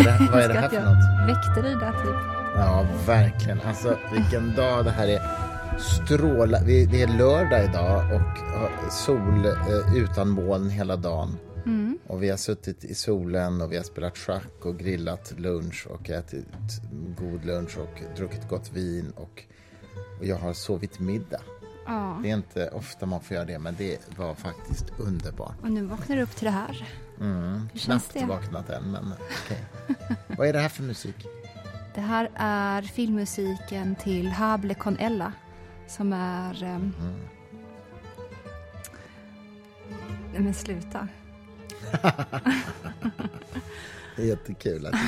är det, vad är det här för något? Väckte dig där typ? Ja, verkligen. Alltså, vilken dag det här är. Stråla. Det är lördag idag och sol eh, utan moln hela dagen. Mm. Och vi har suttit i solen och vi har spelat schack och grillat lunch och ätit god lunch och druckit gott vin och, och jag har sovit middag. Ja. Det är inte ofta man får göra det, men det var faktiskt underbart. Och nu vaknar du upp till det här. Mm, Hur känns knappt det? vaknat än, men okej. Okay. Vad är det här för musik? Det här är filmmusiken till Hable con Ella, som är... Um... Mm. Nej, men sluta. det är jättekul att du...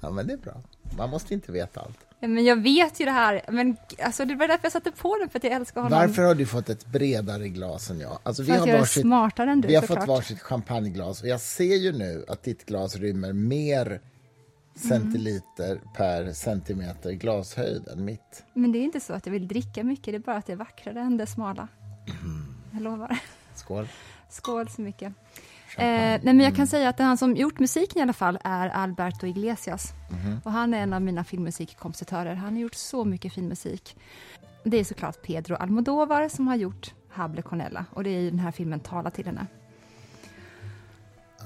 Ja, men det är bra. Man måste inte veta allt. Men jag vet ju det här. Men alltså, det var därför jag satte på den, för att jag älskar honom. Varför har du fått ett bredare glas än jag? Alltså, vi för att har jag varsitt, är smartare än du, Vi har såklart. fått varsitt champagneglas och jag ser ju nu att ditt glas rymmer mer centiliter mm. per centimeter glashöjd än mitt. Men det är inte så att jag vill dricka mycket, det är bara att det är vackrare än det smala. Mm. Jag lovar. Skål. Skål så mycket. Eh, nej, men jag kan mm. säga att han som gjort musiken i alla fall är Alberto Iglesias. Mm. Och han är en av mina filmmusikkompositörer. Han har gjort så mycket fin musik. Det är såklart Pedro Almodovar som har gjort Hable Conella och det är den här filmen Tala till henne.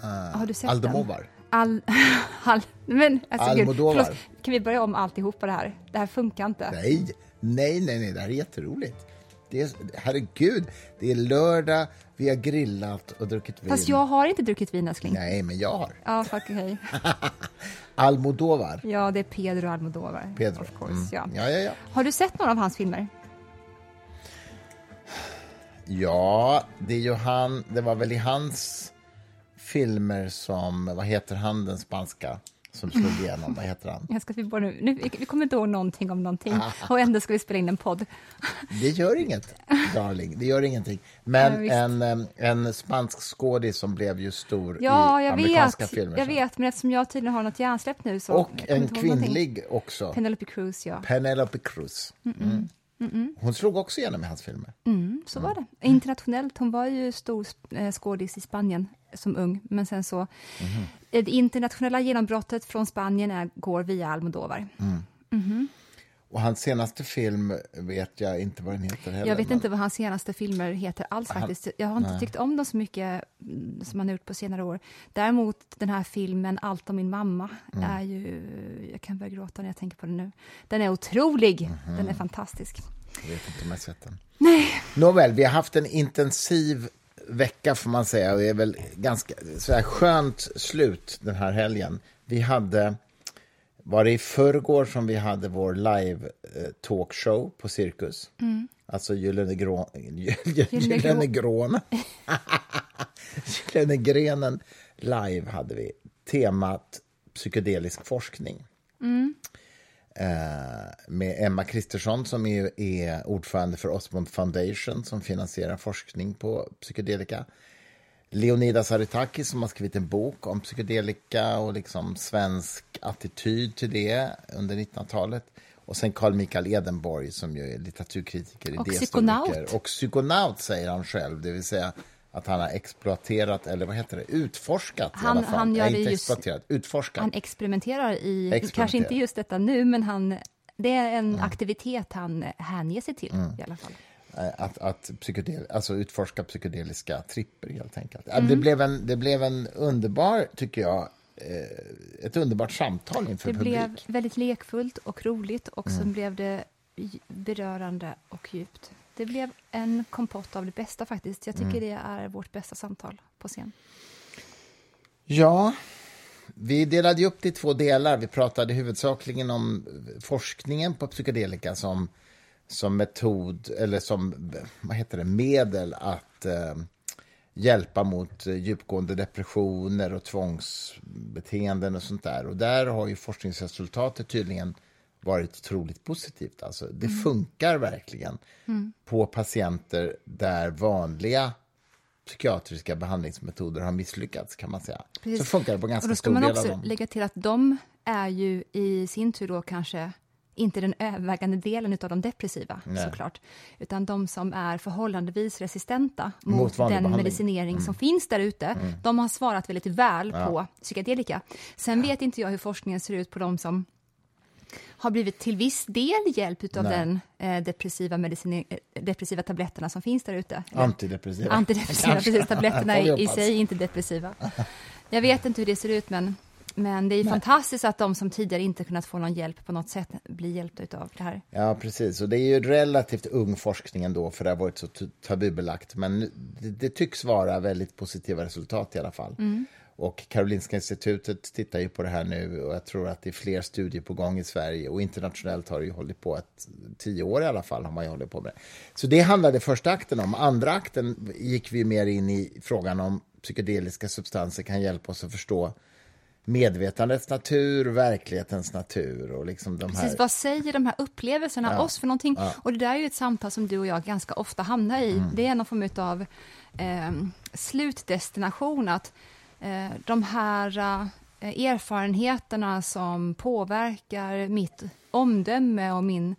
Uh, har du sett Aldomovar? den? Al, al, men, alltså, Almodovar. Gud, förlåt, kan vi börja om alltihopa det här? Det här funkar inte. Nej, nej, nej, nej det här är jätteroligt. Det är, herregud, det är lördag, vi har grillat och druckit vin. Fast jag har inte druckit vin, älskling. Nej, men jag har. Ja, fuck okay. Almodovar. Ja, det är Pedro Almodovar. Pedro. Of course, mm. ja. Ja, ja, ja. Har du sett några av hans filmer? Ja, det är ju han, det var väl i hans filmer som, vad heter han den spanska? Som slog igenom. Vad heter han? Jag ska vi, bara nu, nu, vi kommer inte ihåg någonting om någonting och ändå ska vi spela in en podd. Det gör inget, darling. Det gör ingenting. Men ja, en, en spansk skådis som blev ju stor ja, i amerikanska vet, filmer. Jag vet, men eftersom jag tydligen har något hjärnsläpp nu så... Och en kvinnlig någonting. också. Penelope Cruz, ja. Penelope Cruz. Mm -mm. Mm -mm. Hon slog också igenom i hans filmer. Mm, så var det. Internationellt. Hon var ju stor eh, skådis i Spanien som ung, men sen så... Mm. Det internationella genombrottet från Spanien är, går via Almodovar. Mm. Mm. Och hans senaste film vet jag inte vad den heter heller. Jag vet men... inte vad hans senaste filmer heter alls han... faktiskt. Jag har inte Nej. tyckt om dem så mycket mm, som han har gjort på senare år. Däremot den här filmen Allt om min mamma mm. är ju... Jag kan börja gråta när jag tänker på den nu. Den är otrolig. Mm -hmm. Den är fantastisk. Jag vet inte om jag sett den. Nej. Nåväl, vi har haft en intensiv vecka får man säga. Det är väl ganska så skönt slut den här helgen. Vi hade, var det i förrgår som vi hade vår live eh, talkshow på Cirkus? Mm. Alltså Gyllene Grå, Gyllene Grån. Gyllene Grenen live hade vi. Temat psykedelisk forskning. Mm. Eh, med Emma Kristersson som är, är ordförande för Osmond Foundation som finansierar forskning på psykedelika. Leonidas Aritakis som har skrivit en bok om psykedelika och liksom svensk attityd till det under 1900-talet. Och sen Carl Michael Edenborg som ju är litteraturkritiker, och psykonaut. Och psykonaut säger han själv, det vill säga att han har exploaterat, eller vad heter det, utforskat han, i alla fall. Han gör det just, utforskat. Han experimenterar i, experimenterar. kanske inte just detta nu, men han, det är en mm. aktivitet han hänger sig till mm. i alla fall. Eh, att, att psykedel, alltså utforska psykedeliska tripper helt enkelt. Mm. Det, blev en, det blev en underbar, tycker jag, eh, ett underbart samtal inför det publik. Det blev väldigt lekfullt och roligt och mm. sen blev det berörande och djupt. Det blev en kompott av det bästa faktiskt. Jag tycker mm. det är vårt bästa samtal på scen. Ja, vi delade upp det i två delar. Vi pratade huvudsakligen om forskningen på psykedelika som, som metod, eller som vad heter det, medel att eh, hjälpa mot djupgående depressioner och tvångsbeteenden och sånt där. Och där har ju forskningsresultatet tydligen varit otroligt positivt. Alltså, det mm. funkar verkligen mm. på patienter där vanliga psykiatriska behandlingsmetoder har misslyckats. kan man säga. Precis. Så funkar det på ganska dem. Då ska man också lägga till att de är ju i sin tur då kanske inte den övervägande delen av de depressiva Nej. såklart, utan de som är förhållandevis resistenta mot, mot den behandling. medicinering mm. som finns där ute, mm. de har svarat väldigt väl ja. på psykedelika. Sen vet inte jag hur forskningen ser ut på de som har blivit till viss del hjälp av den eh, depressiva, medicin, eh, depressiva tabletterna som finns där ute. Antidepressiva. Antidepressiva, precis. Tabletterna i, i sig är inte depressiva. Jag vet inte hur det ser ut, men men det är Nej. fantastiskt att de som tidigare inte kunnat få någon hjälp på något sätt blir hjälpta av det här. Ja, precis. Och det är ju relativt ung forskning ändå, för det har varit så tabubelagt. Men det, det tycks vara väldigt positiva resultat i alla fall. Mm. Och Karolinska institutet tittar ju på det här nu och jag tror att det är fler studier på gång i Sverige och internationellt har det ju hållit på ett tio år i alla fall har man ju hållit på med. Så det handlade första akten om. Andra akten gick vi mer in i frågan om psykedeliska substanser kan hjälpa oss att förstå medvetandets natur, verklighetens natur. Och liksom de här... Precis, vad säger de här upplevelserna ja. oss för någonting? Ja. Och det där är ju ett samtal som du och jag ganska ofta hamnar i. Mm. Det är någon form av eh, slutdestination, att de här eh, erfarenheterna som påverkar mitt omdöme och min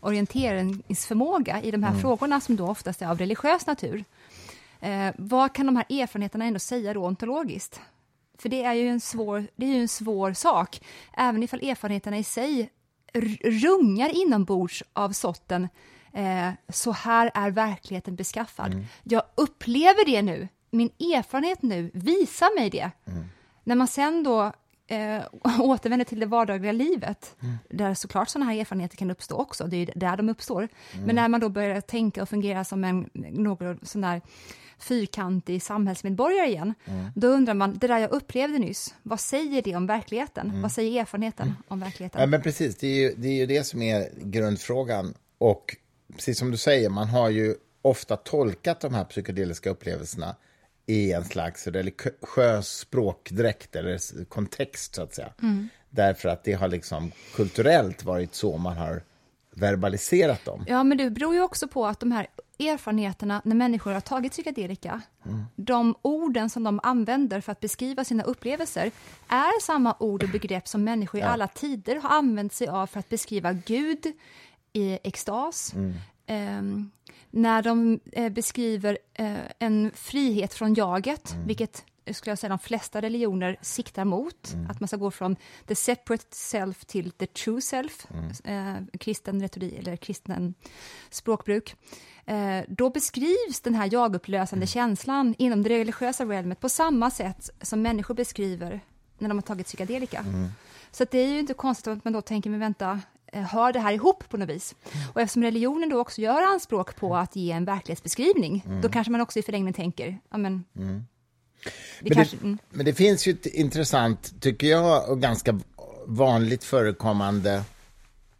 orienteringsförmåga i de här mm. frågorna som då oftast är av religiös natur. Eh, vad kan de här erfarenheterna ändå säga då ontologiskt? För det är ju en svår, det är ju en svår sak, även ifall erfarenheterna i sig rungar inombords av sorten eh, så här är verkligheten beskaffad. Mm. Jag upplever det nu, min erfarenhet nu visar mig det. Mm. När man sen då eh, återvänder till det vardagliga livet, mm. där såklart sådana här erfarenheter kan uppstå också, det är där de uppstår. Men mm. när man då börjar tänka och fungera som en någon sån där fyrkantig samhällsmedborgare igen, mm. då undrar man, det där jag upplevde nyss, vad säger det om verkligheten? Mm. Vad säger erfarenheten mm. om verkligheten? Ja, men precis, det är, ju, det är ju det som är grundfrågan. Och precis som du säger, man har ju ofta tolkat de här psykedeliska upplevelserna i en slags religiös språkdräkt eller kontext, så att säga. Mm. Därför att det har liksom kulturellt varit så man har verbaliserat dem. Ja, men det beror ju också på att de här erfarenheterna när människor har tagit psykedelika, mm. de orden som de använder för att beskriva sina upplevelser, är samma ord och begrepp som människor ja. i alla tider har använt sig av för att beskriva Gud i extas. Mm. Um, när de eh, beskriver eh, en frihet från jaget, mm. vilket skulle jag säga de flesta religioner siktar mot, mm. att man ska gå från the separate self till the true self, mm. eh, kristen retorik eller kristen språkbruk. Eh, då beskrivs den här jagupplösande mm. känslan inom det religiösa realmet på samma sätt som människor beskriver när de har tagit psykedelika. Mm. Så det är ju inte konstigt att man då tänker, men vänta, eh, hör det här ihop på något vis? Mm. Och eftersom religionen då också gör anspråk på att ge en verklighetsbeskrivning, mm. då kanske man också i förlängningen tänker, ja men mm. Men det, kanske, mm. men det finns ju ett intressant, tycker jag, och ganska vanligt förekommande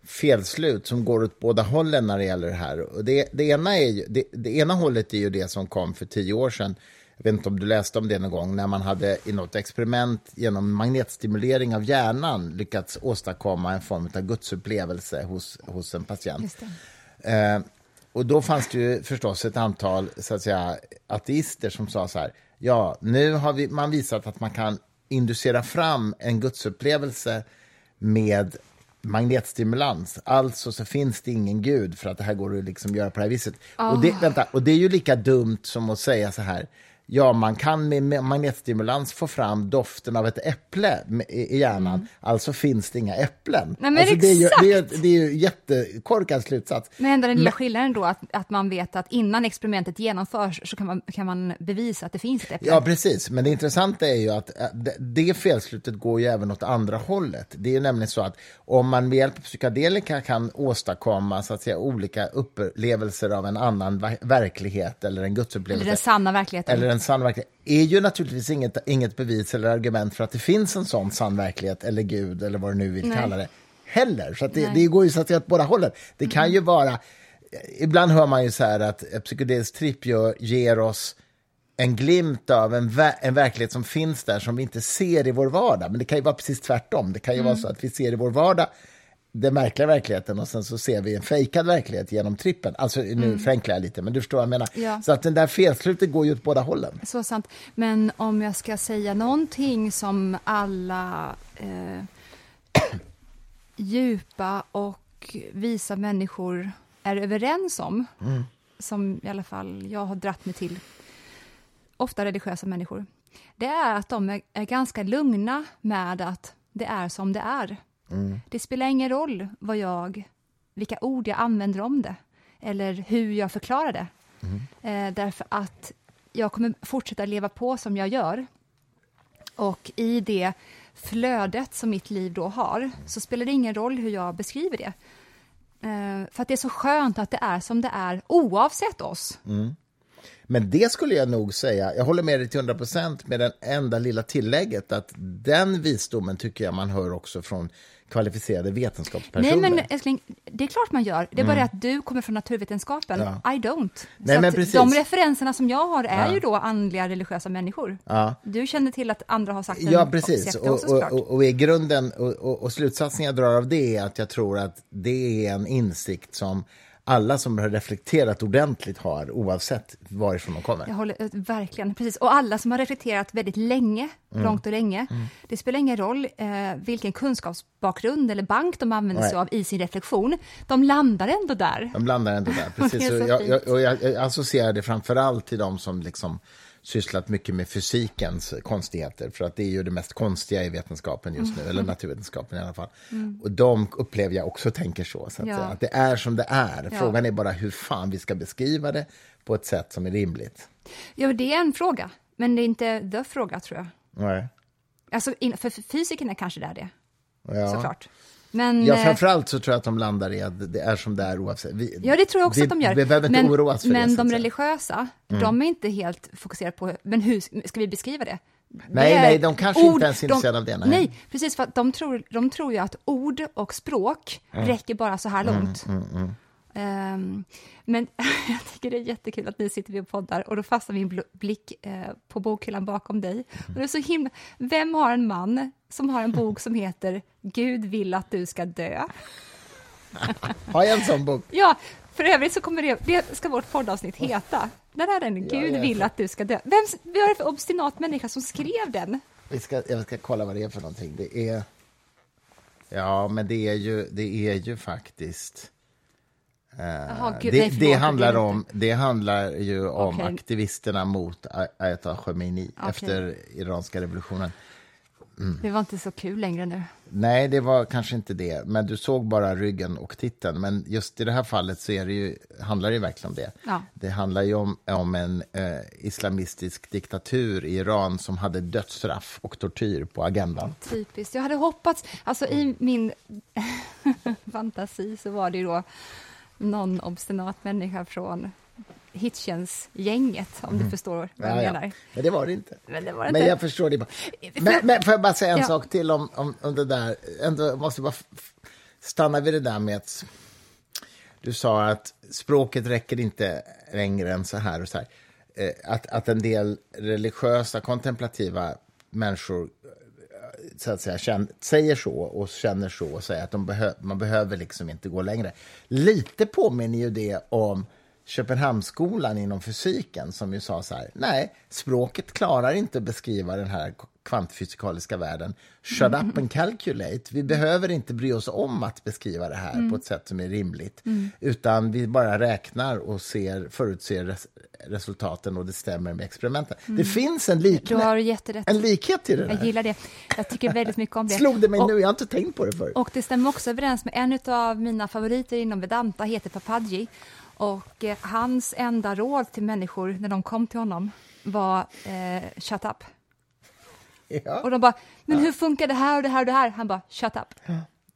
felslut som går åt båda hållen när det gäller det här. Och det, det, ena är ju, det, det, ena hållet är ju det som kom för tio år sedan. Jag vet inte om du läste om det någon gång, när man hade i något experiment genom magnetstimulering av hjärnan lyckats åstadkomma en form av gudsupplevelse hos, hos en patient. Eh, och då fanns det ju förstås ett antal så att säga, ateister som sa så här, ja, nu har vi, man visat att man kan inducera fram en gudsupplevelse med magnetstimulans. Alltså så finns det ingen gud för att det här går att liksom göra på det här viset. Oh. Och, det, vänta, och det är ju lika dumt som att säga så här, Ja, man kan med magnetstimulans få fram doften av ett äpple i hjärnan, mm. alltså finns det inga äpplen. Nej, men alltså, det, är ju, det, är, det är ju jättekorkad slutsats. Men ändå den lilla skillnaden då, att, att man vet att innan experimentet genomförs så kan man, kan man bevisa att det finns ett äpple. Ja, precis. Men det intressanta är ju att äh, det, det felslutet går ju även åt andra hållet. Det är nämligen så att om man med hjälp av psykedelika kan åstadkomma så att säga, olika upplevelser av en annan verklighet eller en gudsupplevelse. Eller den sanna verkligheten. En sann verklighet är ju naturligtvis inget, inget bevis eller argument för att det finns en sån sann verklighet eller Gud eller vad du nu vill Nej. kalla det heller. Så det, det, går ju så att säga åt båda hållen. Det kan mm. ju vara... Ibland hör man ju så här att psykedelisk tripp ger oss en glimt av en, ver en verklighet som finns där som vi inte ser i vår vardag. Men det kan ju vara precis tvärtom. Det kan ju mm. vara så att vi ser i vår vardag den märkliga verkligheten och sen så ser vi en fejkad verklighet genom trippen. Alltså nu mm. förenklar jag lite, men du förstår vad jag menar. Ja. Så att den där felslutet går ju åt båda hållen. Så sant. Men om jag ska säga någonting som alla eh, djupa och och visa människor är överens om, mm. som i alla fall jag har dratt mig till, ofta religiösa människor, det är att de är, är ganska lugna med att det är som det är. Mm. Det spelar ingen roll vad jag, vilka ord jag använder om det, eller hur jag förklarar det. Mm. Eh, därför att jag kommer fortsätta leva på som jag gör. Och i det flödet som mitt liv då har, så spelar det ingen roll hur jag beskriver det. Eh, för att det är så skönt att det är som det är, oavsett oss. Mm. Men det skulle jag nog säga, jag håller med dig till 100 procent med det enda lilla tillägget att den visdomen tycker jag man hör också från kvalificerade vetenskapspersoner. Nej, men älskling, det är klart man gör. Det är bara mm. att du kommer från naturvetenskapen. I don't. Nej, men precis. De referenserna som jag har är ju då andliga, religiösa människor. Ja. Du känner till att andra har sagt Ja, precis. Och, också, och, och, och, i grunden, och, och slutsatsen jag drar av det är att jag tror att det är en insikt som alla som har reflekterat ordentligt har, oavsett varifrån de kommer. Jag håller eh, verkligen, precis. Och alla som har reflekterat väldigt länge, mm. långt och länge. Mm. Det spelar ingen roll eh, vilken kunskapsbakgrund eller bank de använder sig av i sin reflektion. De landar ändå där. De landar ändå där, precis. och jag, jag, och jag associerar det framför allt till de som liksom sysslat mycket med fysikens konstigheter, för att det är ju det mest konstiga i vetenskapen just nu, mm. eller naturvetenskapen i alla fall. Mm. Och de upplever jag också tänker så, så att, ja. att, det är som det är. Ja. Frågan är bara hur fan vi ska beskriva det på ett sätt som är rimligt. Ja, det är en fråga, men det är inte the fråga, tror jag. Nej. Alltså, för fysikerna kanske det är det, ja. såklart. Men, ja, eh, framförallt så tror jag att de landar i att det är som det är oavsett. Vi, ja, det tror jag också vi, att de gör. Vi behöver inte men, oroas för men det. Men de religiösa, mm. de är inte helt fokuserade på, men hur ska vi beskriva det? Nej, nej, de kanske ord, inte ens är intresserade av det. Nej. nej, precis, för de tror, de tror ju att ord och språk mm. räcker bara så här långt. Mm, mm, mm. Um, men jag tycker det är jättekul att nu sitter vi och poddar och då fastnar min blick uh, på bokhyllan bakom dig. Och det är så himla... Vem har en man som har en bok som heter Gud vill att du ska dö? Har jag en sån bok? Ja, för övrigt så kommer det, det ska vårt poddavsnitt heta. Den är den, Gud vill att du ska dö. Vem var det för obstinat människa som skrev den? Vi ska, jag ska kolla vad det är för någonting. Det är... Ja, men det är ju, det är ju faktiskt... Aha, gud, det, nej, det, handlar om, det handlar ju om okay. aktivisterna mot Ayatollah Khomeini okay. efter iranska revolutionen. Mm. Det var inte så kul längre nu. Nej, det var kanske inte det. Men du såg bara ryggen och titeln. Men just i det här fallet så är det ju, handlar det ju verkligen om det. Ja. Det handlar ju om, om en eh, islamistisk diktatur i Iran som hade dödsstraff och tortyr på agendan. Typiskt. Jag hade hoppats... Alltså i min fantasi så var det ju då någon obstinat människa från Hitchens-gänget, om mm. du förstår vad jag ja, menar. Ja. Men det var det inte. Men, det var det men jag förstår det. Men, men får jag bara säga en ja. sak till om, om, om det där? Ändå måste bara stanna vid det där med att du sa att språket räcker inte längre än så här och så här. Eh, att, att en del religiösa, kontemplativa människor så att säga, känner, säger så och känner så och säger att de behö, man behöver liksom inte gå längre. Lite påminner ju det om Köpenhamnsskolan inom fysiken som ju sa så här, nej, språket klarar inte att beskriva den här kvantfysikaliska världen. Shut mm. up and calculate. Vi behöver inte bry oss om att beskriva det här mm. på ett sätt som är rimligt, mm. utan vi bara räknar och ser, förutser res resultaten och det stämmer med experimenten. Det mm. finns en, lik du har jätterätt. en likhet i det där. Jag gillar det. Jag tycker väldigt mycket om det. Slog det mig och, nu? Jag har inte tänkt på det förut. Och det stämmer också överens med en av mina favoriter inom Vedanta, heter Papaji. Och eh, hans enda råd till människor när de kom till honom var eh, shut up. Ja. Och de bara, men hur funkar det här och det här och det här? Han bara, shut up.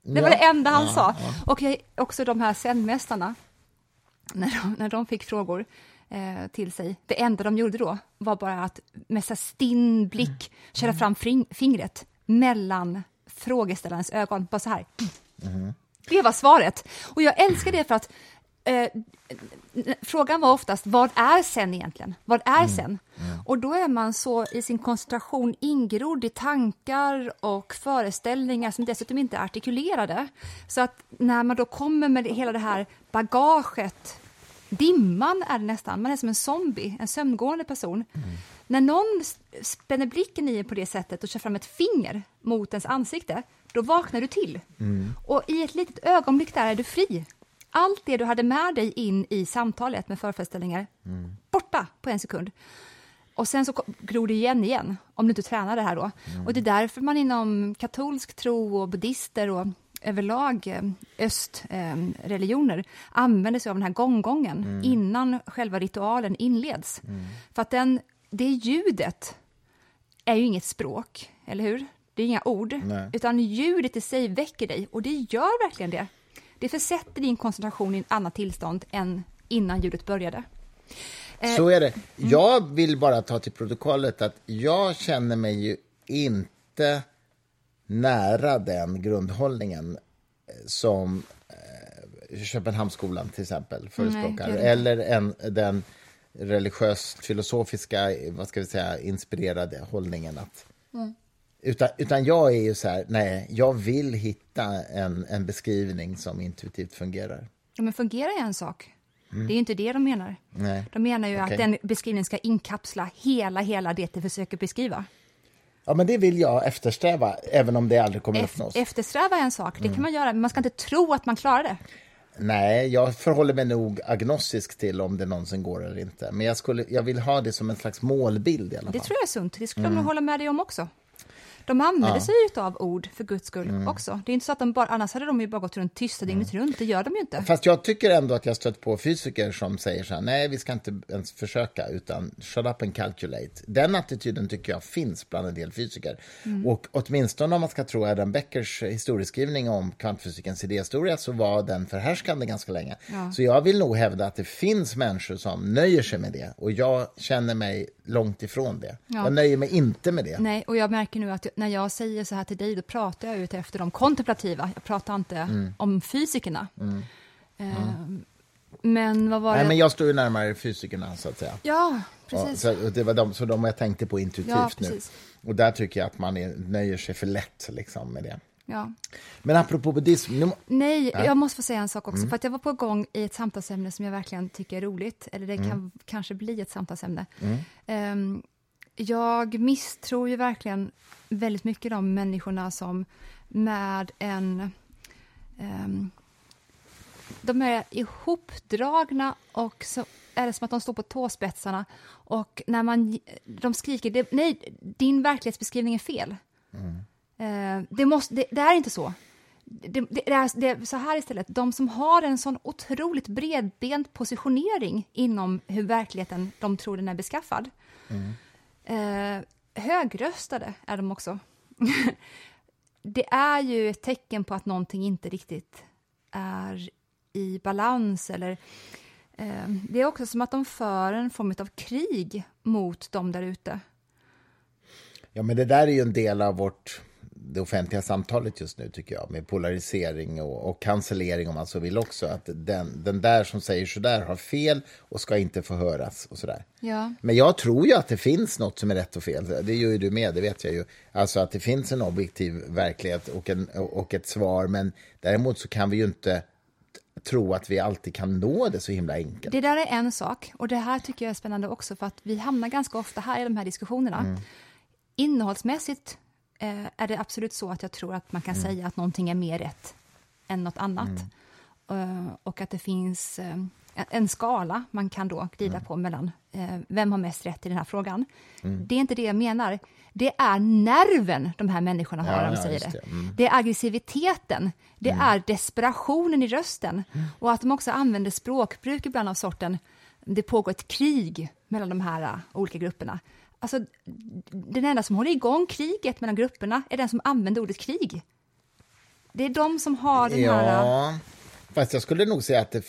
Det var det enda han sa. Och jag, också de här zenmästarna, när de, när de fick frågor eh, till sig, det enda de gjorde då var bara att med så stinn blick mm. köra fram fingret mellan frågeställarens ögon, bara så här. Mm. Det var svaret. Och jag älskar det för att eh, frågan var oftast, vad är sen egentligen? Vad är mm. sen? Mm. Och då är man så i sin koncentration ingrodd i tankar och föreställningar som dessutom inte är artikulerade. Så att när man då kommer med hela det här bagaget, dimman är det nästan, man är som en zombie, en sömngående person. Mm. När någon spänner blicken i en på det sättet och kör fram ett finger mot ens ansikte, då vaknar du till. Och i ett litet ögonblick där är du fri. Allt det du hade med dig in i samtalet med förföreställningar, borta på en sekund. Och sen så gror det igen igen, om du inte tränar det här då. Och det är därför man inom katolsk tro och buddhister och överlag eh, östreligioner använder sig av den här gonggongen innan själva ritualen inleds. För att den, det ljudet är ju inget språk, eller hur? Det är inga ord, Nej. utan ljudet i sig väcker dig och det gör verkligen det. Det försätter din koncentration i ett annat tillstånd än innan ljudet började. Eh, Så är det. Jag vill bara ta till protokollet att jag känner mig ju inte nära den grundhållningen eh, som eh, Köpenhamnsskolan till exempel förespråkar. det. Eller en, den religiöst filosofiska, vad ska vi säga, inspirerade hållningen. Att, utan, utan jag är ju så här, nej, jag vill hitta en, en beskrivning som intuitivt fungerar. Ja, men fungerar är en sak. Det är ju inte det de menar. Nej. De menar ju Okej. att den beskrivningen ska inkapsla hela, hela det de försöker beskriva. Ja, men det vill jag eftersträva, även om det aldrig kommer Ef- uppnås. eftersträva är en sak, Mm. det kan man göra, men man ska inte tro att man klarar det. Nej, jag förhåller mig nog agnostisk till om det någonsin går eller inte. Men jag, skulle, jag vill ha det som en slags målbild i alla Det fall. tror jag är sunt, det skulle Mm. nog hålla med dig om också. De använder sig ju av ord för guds skull Mm. också. Det är inte så att de bara, annars hade de ju bara gått runt tysta dygnet runt, det gör de ju inte. Fast jag tycker ändå att jag stött på fysiker som säger så här, nej, vi ska inte ens försöka, utan shut up and calculate. Den attityden tycker jag finns bland en del fysiker. Mm. Och åtminstone om man ska tro Adam Beckers historieskrivning om kvantfysikens idéhistoria så var den förhärskande ganska länge. Ja. Så jag vill nog hävda att det finns människor som nöjer sig med det och jag känner mig långt ifrån det. Ja. Jag nöjer mig inte med det. Nej, och jag märker nu att när jag säger så här till dig, då pratar jag ut efter de kontemplativa. Jag pratar inte Mm. om fysikerna. Eh, Men vad var Nej, det? men jag står ju närmare fysikerna, så att säga. Ja, precis. så det var de, så de jag tänkte på intuitivt Ja, nu. Och där tycker jag att man är, nöjer sig för lätt liksom, med det. Ja. Men apropå buddhism, nu, Nej, jag måste få säga en sak också. Mm. För att jag var på gång i ett samtalsämne som jag verkligen tycker är roligt. Eller det Mm. kan kanske bli ett samtalsämne. Ehm, jag misstror ju verkligen väldigt mycket de människorna som med en... ehm, de är ihopdragna och så är det som att de står på tåspetsarna. Och när man, de skriker nej, din verklighetsbeskrivning är fel. Eh, det, måste, det, det är inte så. Det, det, är, det är så här istället, de som har en sån otroligt bredbent positionering inom hur verkligheten de tror den är beskaffad. Eh, högröstade är de också. det är ju ett tecken på att någonting inte riktigt är i balans eller eh, det är också som att de för en form av krig mot dem där ute. ja, men det där är ju en del av vårt det offentliga samtalet just nu, tycker jag, med polarisering och, och cancellering om man så vill också. Att den, den där som säger så där har fel och ska inte få höras och sådär. Ja. Men jag tror ju att det finns något som är rätt och fel. Det gör ju du med, det vet jag ju. Alltså att det finns en objektiv verklighet och, en, och ett svar. Men däremot så kan vi ju inte tro att vi alltid kan nå det så himla enkelt. Det där är en sak, och det här tycker jag är spännande också, för att vi hamnar ganska ofta här i de här diskussionerna. Innehållsmässigt eh, är det absolut så att jag tror att man kan säga att någonting är mer rätt än något annat. Eh, och att det finns eh, en skala man kan då glida på mellan eh, vem har mest rätt i den här frågan. Det är inte det jag menar. Det är nerven de här människorna har Ja, de säger det. det. Mm. Det är aggressiviteten, det är desperationen i rösten och att de också använder språkbruk ibland av sorten det pågår ett krig mellan de här uh, olika grupperna. Alltså, den enda som håller igång kriget mellan grupperna är den som använder ordet krig. Det är de som har den här... uh, Ja, fast jag skulle nog säga att det,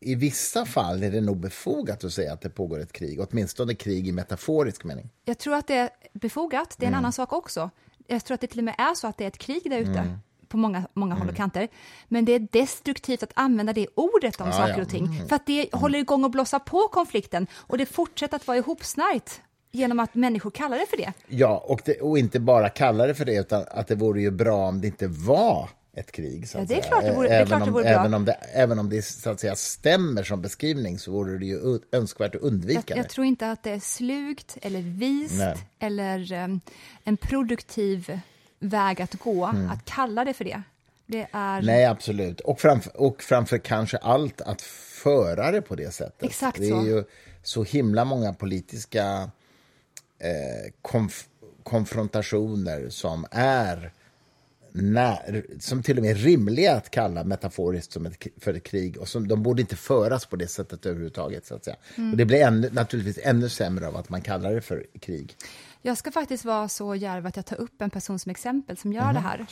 i vissa fall är det nog befogat att säga att det pågår ett krig. Åtminstone krig i metaforisk mening. Jag tror att det är befogat, det är en annan sak också. Jag tror att det till och med är så att det är ett krig där ute. på många, många håll och kanter. Men det är destruktivt att använda det ordet om Ja, saker ja. och ting. För att det håller igång och blossar på konflikten och det fortsätter att vara ihopsnärjt genom att människor kallar det för det. Ja, och, det, och inte bara kalla det för det, utan att det vore ju bra om det inte var ett krig. Så Ja, att det är klart det vore- det även, klart det om, vore bra. även, om det, även om det så att säga, stämmer som beskrivning så vore det ju önskvärt att undvika Jag, jag det. tror inte att det är slugt eller vist Nej. eller um, en produktiv väg att gå, mm. att kalla det för det. det är... Nej, absolut. Och framför, och framför kanske allt att föra det på det sättet. Exakt det är så. ju så himla många politiska eh, konf konfrontationer som är när, som till och med är rimliga att kalla metaforiskt som ett, för ett krig och som, de borde inte föras på det sättet överhuvudtaget. Så att säga. Mm. Och det blir ännu, naturligtvis ännu sämre av att man kallar det för krig. Jag ska faktiskt vara så djärv att jag tar upp en person som exempel som gör mm det här.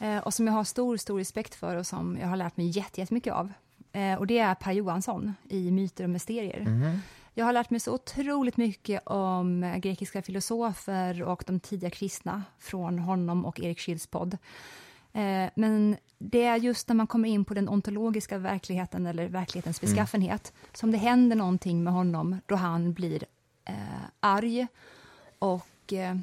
Eh, och som jag har stor, stor respekt för och som jag har lärt mig jättemycket av. Eh, och det är Per Johansson i Myter och mysterier. Mm. Jag har lärt mig så otroligt mycket om grekiska filosofer och de tidiga kristna från honom och Erik Schilds podd. Eh, men det är just när man kommer in på den ontologiska verkligheten eller verklighetens mm. beskaffenhet mm. som det händer någonting med honom då han blir eh, arg och eh,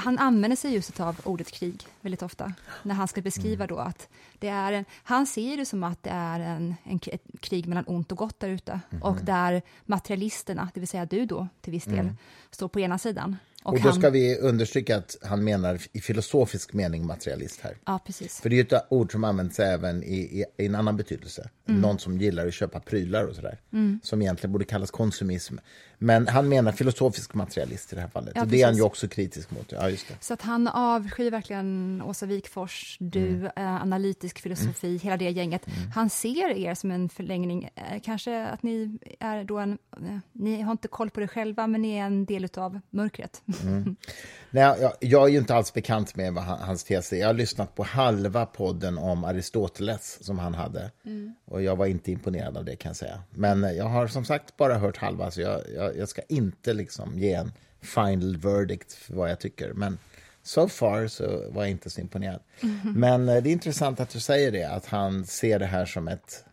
han använder sig just av ordet krig väldigt ofta när han ska beskriva då att det är en, han ser det som att det är en, en ett krig mellan ont och gott där ute mm. och där materialisterna, det vill säga du då till viss del, mm. står på ena sidan och, och då han... ska vi understryka att han menar i filosofisk mening materialist här. Ja, precis. För det är ju ett ord som används även i, i, i en annan betydelse. Mm. Någon som gillar att köpa prylar och sådär. Mm. Som egentligen borde kallas konsumism. Men han menar filosofisk materialist i det här fallet. Ja, och det är han ju också kritisk mot. Ja, just det. Så att han avskyr verkligen Åsa Wikfors, du, mm. eh, analytisk filosofi, mm. hela det gänget. Mm. Han ser er som en förlängning. Eh, kanske att ni är då en... Eh, ni har inte koll på det själva, men ni är en del av mörkret. Nej, jag, jag, är ju inte alls bekant med vad hans tes är. Jag har lyssnat på halva podden om Aristoteles som han hade. Mm. Och jag var inte imponerad av det kan jag säga. Men jag har som sagt bara hört halva, så jag, jag, jag ska inte liksom ge en final verdict för vad jag tycker. Men so far så var jag inte så imponerad. Mm. Men eh, det är intressant att du säger det, att han ser det här som ett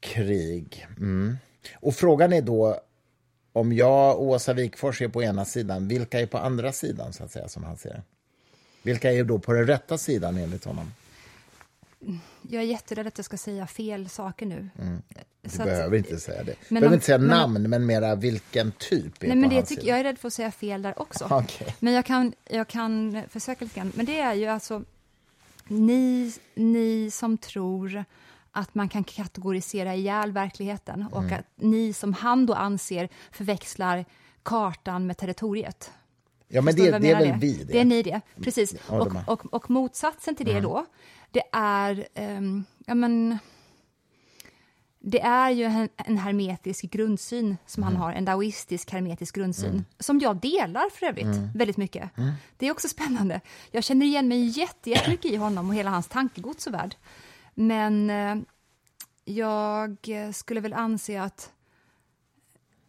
krig. Mm. Och frågan är då, om jag och Åsa Wikfors är på ena sidan, vilka är på andra sidan, så att säga, som han ser Vilka är då på den rätta sidan, enligt honom? Jag är jätterädd att jag ska säga fel saker nu. Mm. Du så behöver att, inte säga det. Du behöver om, inte säga men, namn, men mera vilken typ är nej, men det tycker, Jag är rädd för att säga fel där också. Okay. Men jag kan, jag kan försöka lite grann. Men det är ju alltså ni, ni som tror att man kan kategorisera ihjäl verkligheten mm. och att ni som han då anser förväxlar kartan med territoriet. Ja, men det, det är väl det? vi det? Det är ni det, precis. Och, och, och, motsatsen till det mm. då, det är, um, ja men, det är ju en, en hermetisk grundsyn som mm. han har, en daoistisk hermetisk grundsyn, mm. som jag delar för övrigt mm. väldigt mycket. Mm. Det är också spännande. Jag känner igen mig jättemycket i honom och hela hans tankegods och värld. Men eh, jag skulle väl anse att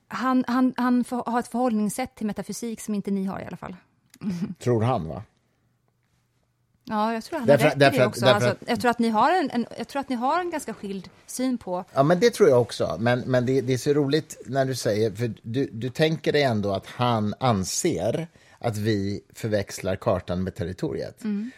han, han, han har ett förhållningssätt till metafysik som inte ni har i alla fall. Tror han, va? Ja, jag tror han därför, har rätt därför, det också. Därför, alltså, jag, tror att ni har en, en, jag tror att ni har en ganska skild syn på... Ja, men det tror jag också. Men, men det, det är så roligt när du säger... För du, du tänker dig ändå att han anser att vi förväxlar kartan med territoriet. Mm.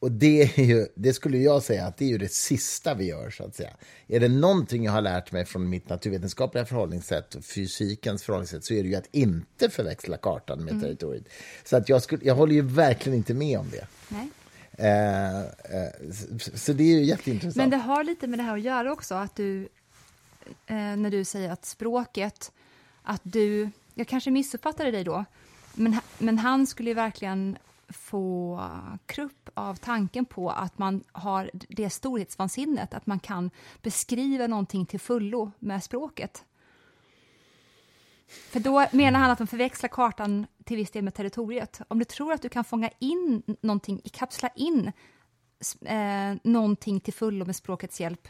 Och det, är ju, det skulle jag säga att det är ju det sista vi gör. så att säga. Är det någonting jag har lärt mig från mitt naturvetenskapliga förhållningssätt, fysikens förhållningssätt, så är det ju att inte förväxla kartan med mm. territoriet. Så att jag, skulle, jag håller ju verkligen inte med om det. Nej. Eh, eh, så det är ju jätteintressant. Men det har lite med det här att göra också, att du, eh, när du säger att språket, att du, jag kanske missuppfattade dig då, men, men han skulle ju verkligen få krupp av tanken på att man har det storhetsvansinnet, att man kan beskriva någonting till fullo med språket. För då menar han att de förväxlar kartan till viss del med territoriet. Om du tror att du kan fånga in någonting, kapsla in eh, någonting till fullo med språkets hjälp.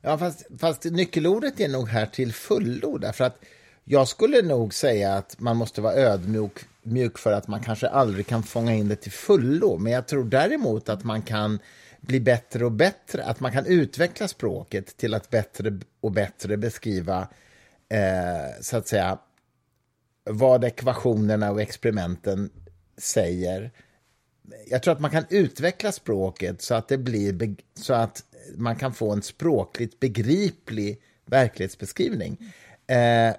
Ja, fast, fast nyckelordet är nog här till fullo, därför att jag skulle nog säga att man måste vara ödmjuk mjuk för att man kanske aldrig kan fånga in det till fullo. Men jag tror däremot att man kan bli bättre och bättre, att man kan utveckla språket till att bättre och bättre beskriva eh, så att säga vad ekvationerna och experimenten säger. Jag tror att man kan utveckla språket så att det blir så att man kan få en språkligt begriplig verklighetsbeskrivning. Eh,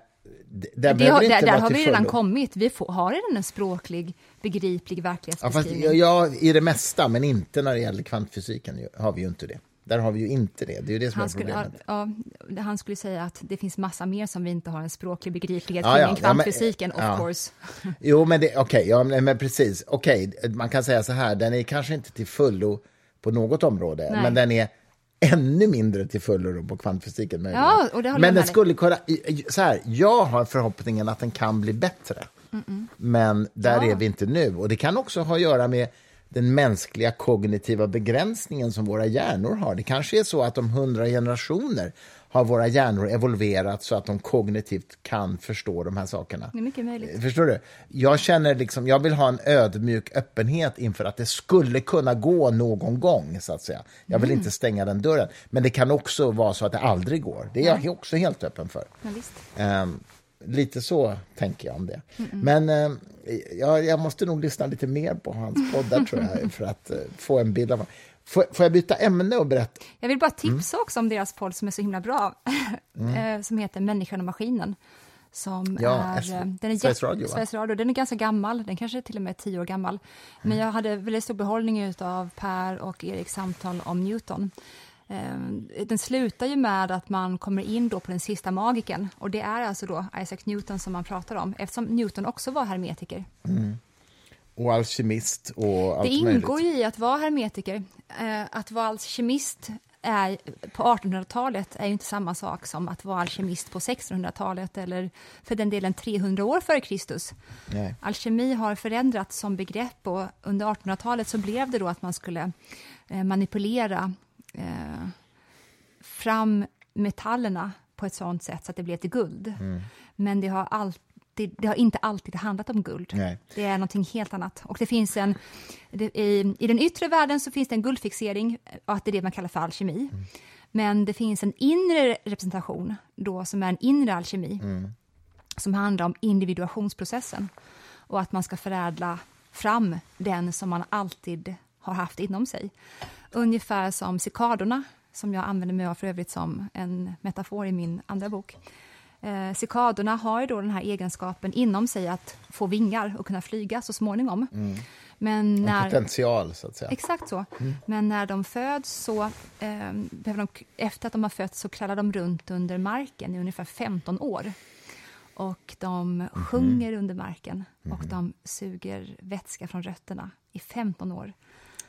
det, det, har, där, där har vi redan kommit. Vi får, har redan en språklig, begriplig verklighetsbeskrivning. Ja, ja, i det mesta, men inte när det gäller kvantfysiken har vi ju inte det. Där har vi ju inte det. Det är ju det som han är problemet. Skulle, ja, han skulle säga att det finns massa mer som vi inte har en språklig begriplighet kring ja, än kvantfysiken, ja, of course. Jo, men okej, okay, ja, men precis. Okej, okay, man kan säga så här, den är kanske inte till fullo på något område, Nej. men den är ännu mindre till fullo på kvantfysiken. Möjligen. Ja, och det men den skulle kunna... Så här, jag har förhoppningen att den kan bli bättre. Mm -mm. Men där ja. är vi inte nu. Och Det kan också ha att göra med den mänskliga kognitiva begränsningen som våra hjärnor har. Det kanske är så att om hundra generationer har våra hjärnor evolverat så att de kognitivt kan förstå de här sakerna. Det är mycket möjligt. Förstår du? Jag känner liksom, jag vill ha en ödmjuk öppenhet inför att det skulle kunna gå någon gång, så att säga. Jag vill mm. inte stänga den dörren. Men det kan också vara så att det aldrig går. Det är jag också helt öppen för. Ja, um, lite så tänker jag om det. Mm -mm. Men um, jag, jag, måste nog lyssna lite mer på hans poddar, tror jag, för att uh, få en bild av Får, får, jag byta ämne och berätta? Jag vill bara tipsa mm. också om deras podd som är så himla bra, mm. Eh, som heter Människan och maskinen. Som ja, är, S eh, den är Sveriges, Radio, Sveriges Radio. Den är ganska gammal, den kanske är till och med tio år gammal. Men mm. jag hade väldigt stor behållning av Per och Eriks samtal om Newton. Eh, den slutar ju med att man kommer in då på den sista magiken och det är alltså då Isaac Newton som man pratar om eftersom Newton också var hermetiker. Mm och alkemist och allt Det ingår ju i att vara hermetiker. Eh, att vara alkemist är, på 1800-talet är ju inte samma sak som att vara alkemist på 1600-talet eller för den delen 300 år före Kristus. Nej. Alkemi har förändrats som begrepp och under 1800-talet så blev det då att man skulle eh, manipulera eh, fram metallerna på ett sånt sätt så att det blev till guld. Mm. Men det har alltid det, det, har inte alltid handlat om guld. Nej. Det är någonting helt annat. Och det finns en, det, i, I den yttre världen så finns det en guldfixering, och att det är det man kallar för alkemi. Mm. Men det finns en inre representation då, som är en inre alkemi, mm. som handlar om individuationsprocessen. Och att man ska förädla fram den som man alltid har haft inom sig. Ungefär som cikadorna, som jag använder mig av för övrigt som en metafor i min andra bok. Eh, cikadorna har ju då den här egenskapen inom sig att få vingar och kunna flyga så småningom. Mm. Men när, en potential, så att säga. Exakt så. Mm. Men när de föds så, eh, de, efter att de har fötts så krallar de runt under marken i ungefär 15 år. Och de mm. sjunger under marken och mm. de suger vätska från rötterna i 15 år.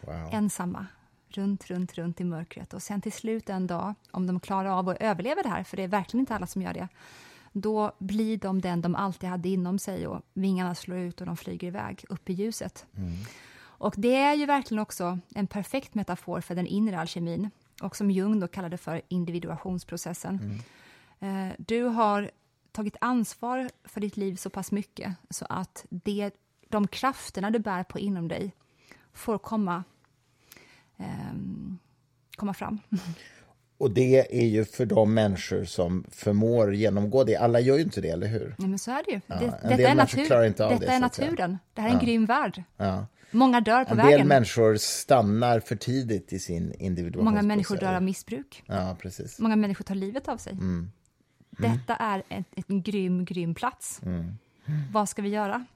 Wow. Ensamma runt, runt, runt i mörkret. Och sen till slut en dag, om de klarar av att överleva det här, för det är verkligen inte alla som gör det, då blir de den de alltid hade inom sig och vingarna slår ut och de flyger iväg upp i ljuset. Mm. Och det är ju verkligen också en perfekt metafor för den inre alkemin och som Jung då kallade för individuationsprocessen. Mm. Eh, du har tagit ansvar för ditt liv så pass mycket så att det, de krafterna du bär på inom dig får komma komma fram. Och det är ju för de människor som förmår genomgå det. Alla gör ju inte det, eller hur? Nej, men så är det ju. Ja, det, detta är, natur, detta det, är naturen. Det här är en ja. grym värld. Ja. Många dör på en vägen. En del människor stannar för tidigt i sin individuationsprocess. Många människor dör av missbruk. Ja, precis. Många människor tar livet av sig. Mm. Mm. Detta är en, en grym, grym plats. Mm. Vad ska vi göra?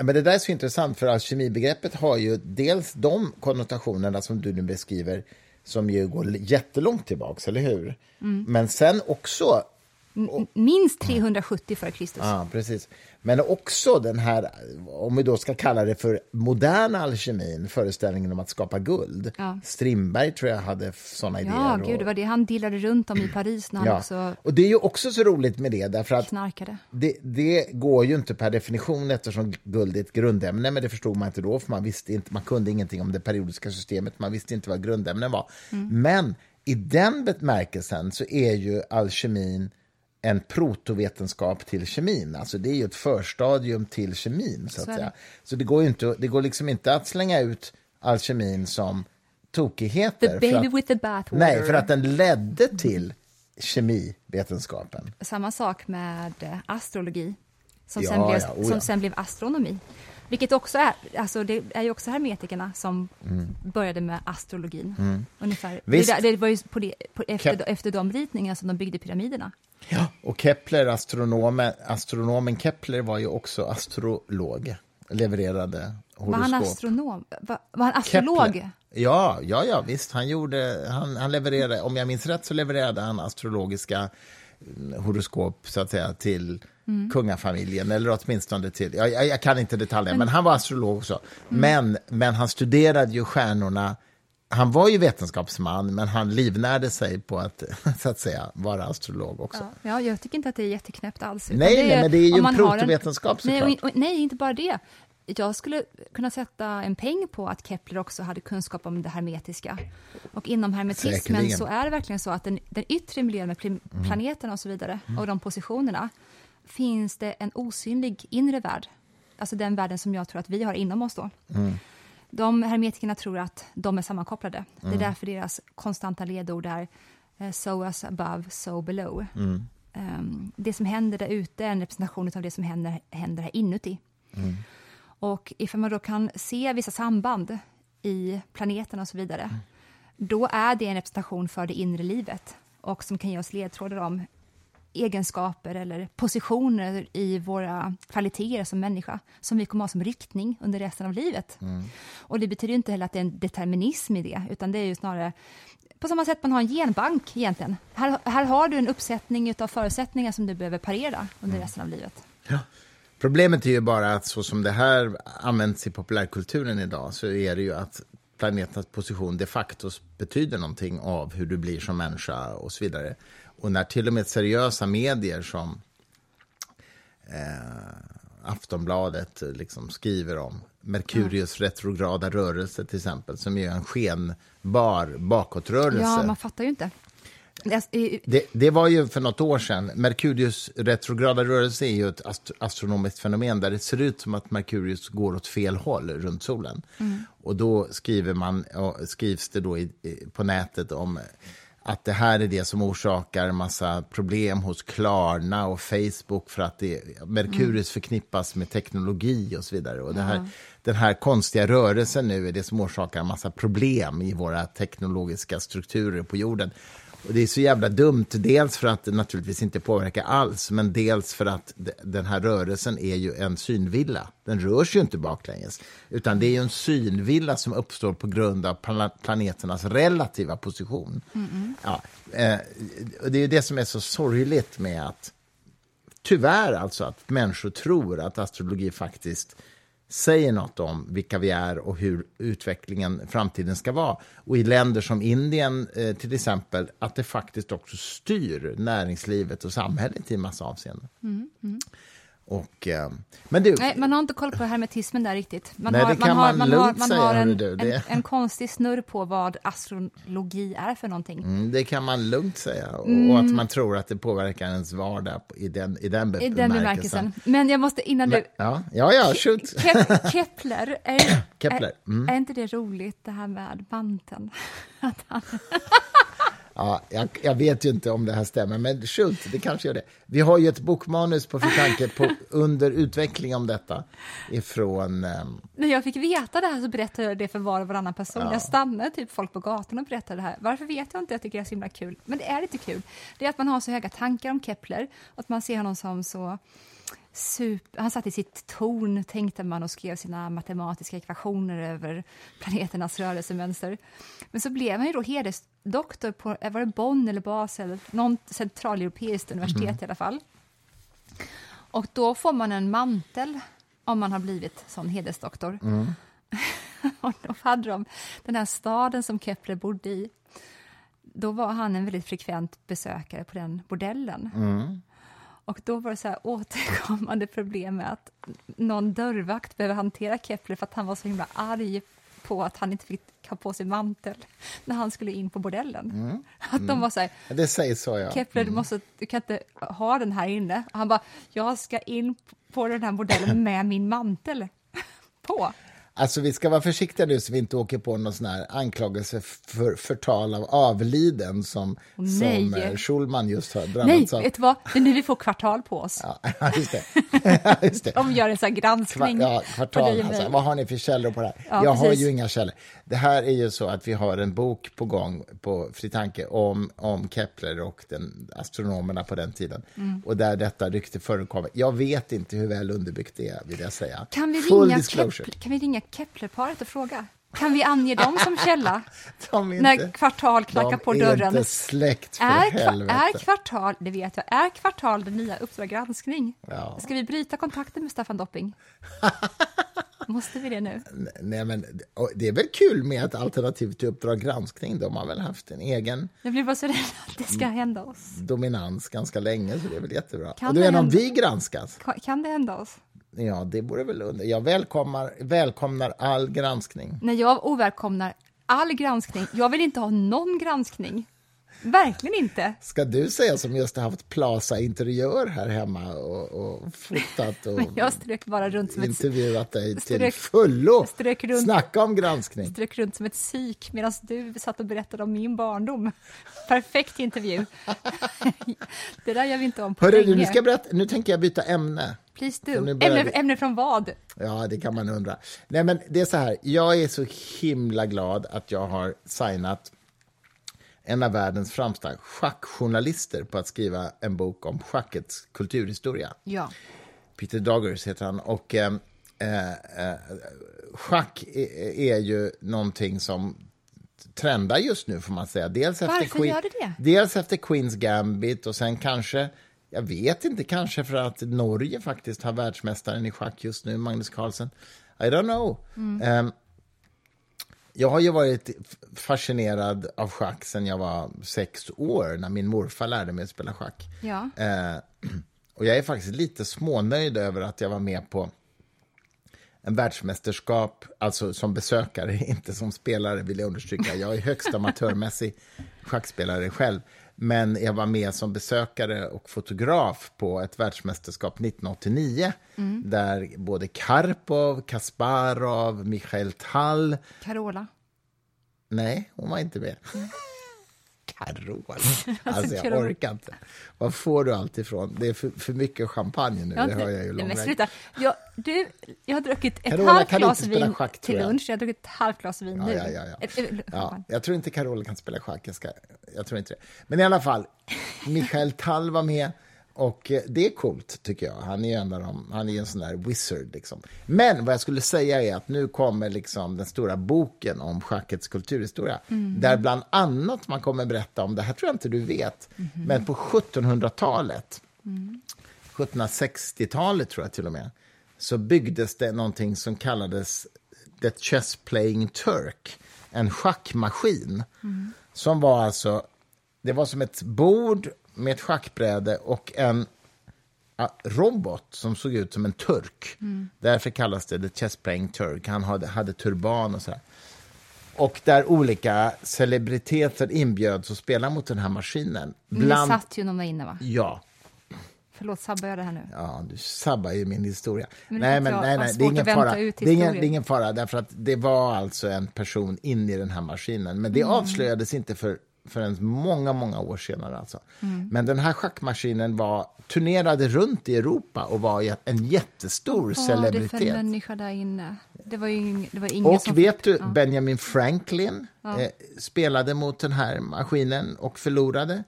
Men det där är så intressant, för alkemibegreppet har ju dels de konnotationerna som du nu beskriver som ju går jättelångt tillbaka, eller hur? Mm. Men sen också Minst 370 före Kristus. Ja, precis. Men också den här, om vi då ska kalla det för modern alkemin, föreställningen om att skapa guld. Ja. Strindberg tror jag hade såna idéer. Ja, gud, det var det han dillade runt om i Paris när han ja. också Och det är ju också så roligt med det, därför att. Det, det går ju inte per definition eftersom guld är ett grundämne, men det förstod man inte då, för man visste inte, man kunde ingenting om det periodiska systemet, man visste inte vad grundämnen var. Mm. Men i den bemärkelsen så är ju alkemin en protovetenskap till kemin. Alltså det är ju ett förstadium till kemin. Så, att säga. så det går, inte, det går liksom inte att slänga ut alkemin som tokigheter. The baby att, with the bathwater. Nej, för att den ledde till kemivetenskapen. Samma sak med eh, astrologi, som, ja, sen, blev, ja, oh som sen blev astronomi. Vilket också är, alltså det är ju också hermetikerna som mm. började med astrologin. Mm. Ungefär. Det, det, var ju på det, på efter, efter de ritningarna som de byggde pyramiderna. Ja, och Kepler, astronomen, astronomen Kepler var ju också astrolog, levererade horoskop. Var han astronom? Var, var han astrolog? Kepler. Ja, ja, ja, visst. Han, gjorde, han, han levererade, om jag minns rätt så levererade han astrologiska mm, horoskop så att säga, till mm. kungafamiljen, eller åtminstone till... Jag, jag, jag kan inte detaljerna, men, men han var astrolog också. Mm. Men, men han studerade ju stjärnorna han var ju vetenskapsman, men han livnärde sig på att, så att säga, vara astrolog också. Ja, ja jag tycker inte att det är jätteknäppt alls. Nej, nej, men det är ju en protovetenskap såklart. Nej, och, nej, inte bara det. Jag skulle kunna sätta en peng på att Kepler också hade kunskap om det hermetiska. Och inom hermetismen Säkerligen. så är det verkligen så att den, den yttre miljön med mm. planeterna och så vidare, mm. och de positionerna, finns det en osynlig inre värld. Alltså den världen som jag tror att vi har inom oss då. Mm. De hermetikerna tror att de är sammankopplade. Mm. Det är mm. därför deras konstanta ledord är eh, so as above, so below. Mm. Um, det som händer där ute är en representation av det som händer, händer här inuti. Mm. Och ifall man då kan se vissa samband i planeten och så vidare, mm. då är det en representation för det inre livet och som kan ge oss ledtrådar om egenskaper eller positioner i våra kvaliteter som människa som vi kommer ha som riktning under resten av livet. Mm. Och Det betyder inte heller att det är en determinism i det, utan det är ju snarare på samma sätt man har en genbank egentligen. Här, här har du en uppsättning av förutsättningar som du behöver parera under mm. resten av livet. Ja. Problemet är ju bara att så som det här används i populärkulturen idag så är det ju att planetens position de facto betyder någonting av hur du blir som människa och så vidare. Och när till och med seriösa medier som eh, Aftonbladet liksom skriver om Merkurius mm. retrograda rörelse till exempel, som är en skenbar bakåtrörelse. Ja, man fattar ju inte. Det, det, var ju för något år sedan. Merkurius retrograda rörelse är ju ett ast astronomiskt fenomen där det ser ut som att Merkurius går åt fel håll runt solen. Mm. Och då skriver man, skrivs det då i, på nätet om att det här är det som orsakar massa problem hos Klarna och Facebook för att det, Merkurius mm. förknippas med teknologi och så vidare. Och det här, Den här konstiga rörelsen nu är det som orsakar massa problem i våra teknologiska strukturer på jorden. Och det är så jävla dumt, dels för att det naturligtvis inte påverkar alls, men dels för att den här rörelsen är ju en synvilla. Den rör sig ju inte baklänges, utan det är ju en synvilla som uppstår på grund av planeternas relativa position. Mm. Ja, eh, det är det som är så sorgligt med att, tyvärr alltså, att människor tror att astrologi faktiskt säger något om vilka vi är och hur utvecklingen, framtiden ska vara. Och i länder som Indien, eh, till exempel, att det faktiskt också styr näringslivet och samhället i en massa avseenden. Mm, mm. Och, eh, men du, Nej, man har inte koll på hermetismen där riktigt. Man nej, har, det kan man, man, lugnt man, man har en, du, en, en, konstig snurr på vad astrologi är för någonting. Mm, det kan man lugnt säga. Och, mm. och, att man tror att det påverkar ens vardag i den, i den. I den bemärkelsen. Men jag måste innan men, du... Ja, ja, ja shoot. Ke Kepler, är, Kepler. Mm. Är, är, inte det roligt det här med manteln? Ja, jag, jag, vet ju inte om det här stämmer, men shoot, det kanske gör det. Vi har ju ett bokmanus på Fritanke på, under utveckling om detta. Ifrån, um... När jag fick veta det här så berättade jag det för var och varannan person. Ja. Jag stannade typ folk på gatan och berättade det här. Varför vet jag inte, jag tycker det är så himla kul. Men det är lite kul. Det är att man har så höga tankar om Kepler, och att man ser honom som så super, han satt i sitt torn, tänkte man, och skrev sina matematiska ekvationer över planeternas rörelsemönster. Men så blev han ju då hedersdoktor på eh, var det Bonn eller Basel, något centraleuropeiskt universitet mm. i alla fall. Och då får man en mantel om man har blivit sån hedersdoktor. Mm. och då hade de den här staden som Kepler bodde i. Då var han en väldigt frekvent besökare på den bordellen. Mm. Och då var det så här återkommande problem med att någon dörrvakt behöver hantera Kepler för att han var så himla arg på att han inte fick ha på sig mantel när han skulle in på bordellen. Mm. Att de mm. var så här, det sägs så, ja. Kepler, du, mm. måste, du kan inte ha den här inne. han bara, jag ska in på den här bordellen med min mantel på. Alltså vi ska vara försiktiga nu så vi inte åker på någon sån här anklagelse för förtal av avliden som, Nej. som eh, Schulman just har Nej, drabbats av. vet du vad? Det är nu vi får kvartal på oss. Ja, just det. just det. De gör en sån här granskning. ja, på kvartal. Alltså, vad har ni för källor på det här? Ja, jag har precis. ju inga källor. Det här är ju så att vi har en bok på gång på Fri Tanke om, om Kepler och den, astronomerna på den tiden. Mm. Och där detta rykte förekommer. Jag vet inte hur väl underbyggt det är, vill jag säga. Kan vi, Full ringa disclosure. Kepler, kan vi ringa Keplerparet och fråga? Kan vi ange dem som källa? De är När inte, kvartal knackar de på är dörren. inte släkt för Är, helvete. är kvartal, det vet jag, är kvartal den nya Uppdrag granskning? Ja. Ska vi bryta kontakten med Staffan Dopping? Måste vi det nu? Nej, men, det är väl kul med ett alternativ till Uppdrag granskning. De har väl haft en egen Jag blir bara så rädd att det ska Mm. hända oss. dominans ganska länge, så det är väl jättebra. Kan och då det är om vi granskas. Ka- Kan det hända oss? Ja, det vore väl under. Jag välkomnar, välkomnar all granskning. Nej, jag ovälkomnar all granskning, jag vill inte ha någon granskning. Verkligen inte. Ska du säga som just har haft Plaza Interiör här hemma och, och fotat och jag strök bara runt som intervjuat dig till strök- fullo? strök runt- Snacka om granskning. strök runt som ett psyk medan du satt och berättade om min barndom. Perfekt intervju. det där gör vi inte om på Hörru, länge. nu, ska berätta, nu tänker jag byta ämne. Please do. Ämne, ämne från vad? Ja, det kan man undra. Nej, men det är så här. Jag är så himla glad att jag har signat en av världens främsta schackjournalister på att skriva en bok om schackets kulturhistoria. Ja. Peter Doggers heter han. Och eh, eh, eh, schack är, är ju någonting som trendar just nu, får man säga. Dels efter, Varför gör det det? dels efter Queens Gambit och sen kanske, jag vet inte, kanske för att Norge faktiskt har världsmästaren i schack just nu, Magnus Carlsen. I don't know. Eh, jag har ju varit fascinerad av schack sen jag var sex år, när min morfar lärde mig att spela schack. Ja. Eh, och jag är faktiskt lite smånöjd över att jag var med på en världsmästerskap, alltså som besökare, inte som spelare vill jag understryka. Jag är högst amatörmässig schackspelare själv. Men jag var med som besökare och fotograf på ett världsmästerskap 1989 där både Karpov, Kasparov, Michael Tal Carola. Nej, hon var inte med. Carola. Alltså, jag orkar inte. Var får du allt ifrån? Det är för, för mycket champagne nu, det hör jag ju långväga. sluta. Jag, du, jag har druckit ett Carola halvt glas vin schack, till lunch. Jag har druckit ett halvt glas vin nu. ja, ja, ja. Ett- Ja, jag tror inte Carola kan spela schack. Jag, ska, jag tror inte det. Men i alla fall, Michael Tall var med. Och eh, det är coolt, tycker jag. Han är en, av dem, han är en sån där wizard. Liksom. Men vad jag skulle säga är att nu kommer liksom den stora boken om schackets kulturhistoria. Där bland annat man kommer berätta om, det här tror jag inte du vet, men på 1700-talet 1760-talet tror jag till och med, så byggdes det någonting som kallades The Chess Playing Turk, en schackmaskin. Som var alltså, det var som ett bord med ett schackbräde och en ja, robot som såg ut som en turk. Därför kallas det The Chess Playing Turk. Han hade, hade turban och sådär. Och där olika celebriteter inbjöds att spela mot den här maskinen. Ni satt ju någon var inne, va? Ja, Förlåt, sabbar jag det här nu? Ja, du sabbar ju min historia. Men nej, men nej, nej, det är ingen fara. Det är ingen, det är ingen fara, därför att det var alltså en person inne i den här maskinen. Men det Mm. avslöjades inte för, förrän många, många år senare. Alltså. Mm. Men den här schackmaskinen var, turnerade runt i Europa och var en jättestor Vad var det för celebritet. människa där inne? Det var ju ing, det var ingen Och som... vet du, Ja. Benjamin Franklin eh, spelade mot den här maskinen och förlorade.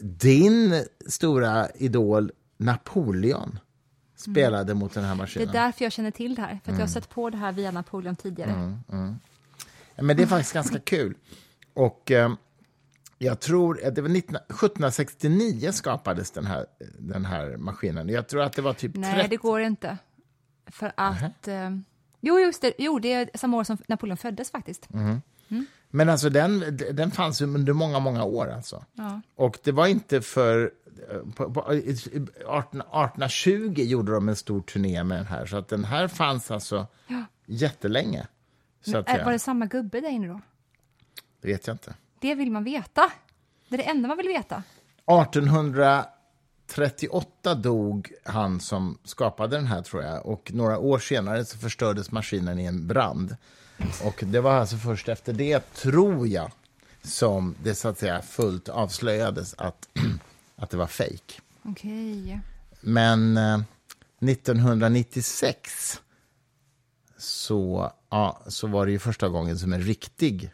Din stora idol Napoleon spelade mot den här Det är maskinen. därför jag känner till det här, för att jag Mm. har sett på det här via Napoleon tidigare. Ja, Men det är faktiskt ganska kul. Och eh, jag tror att det var 19, 1769 skapades den här, den här maskinen. Jag tror att det var typ Nej, 30. det går inte. För att... Eh, jo, just det, jo, det är samma år som Napoleon föddes faktiskt. Mm. Men alltså den, den fanns under många, många år. Alltså. Ja. Och det var inte för... eh, På, på, i 18, 1820 gjorde de en stor turné med den här, så att den här fanns alltså Ja. jättelänge. Men, var det samma gubbe där inne då? Det vet jag inte. Det vill man veta. Det är det enda man vill veta. 38 dog han som skapade den här, tror jag. Och några år senare så förstördes maskinen i en brand. Och det var alltså först efter det, tror jag, som det så att säga fullt avslöjades att, att det var fejk. Okej. Men eh, 1996 så, ja, så var det ju första gången som en riktig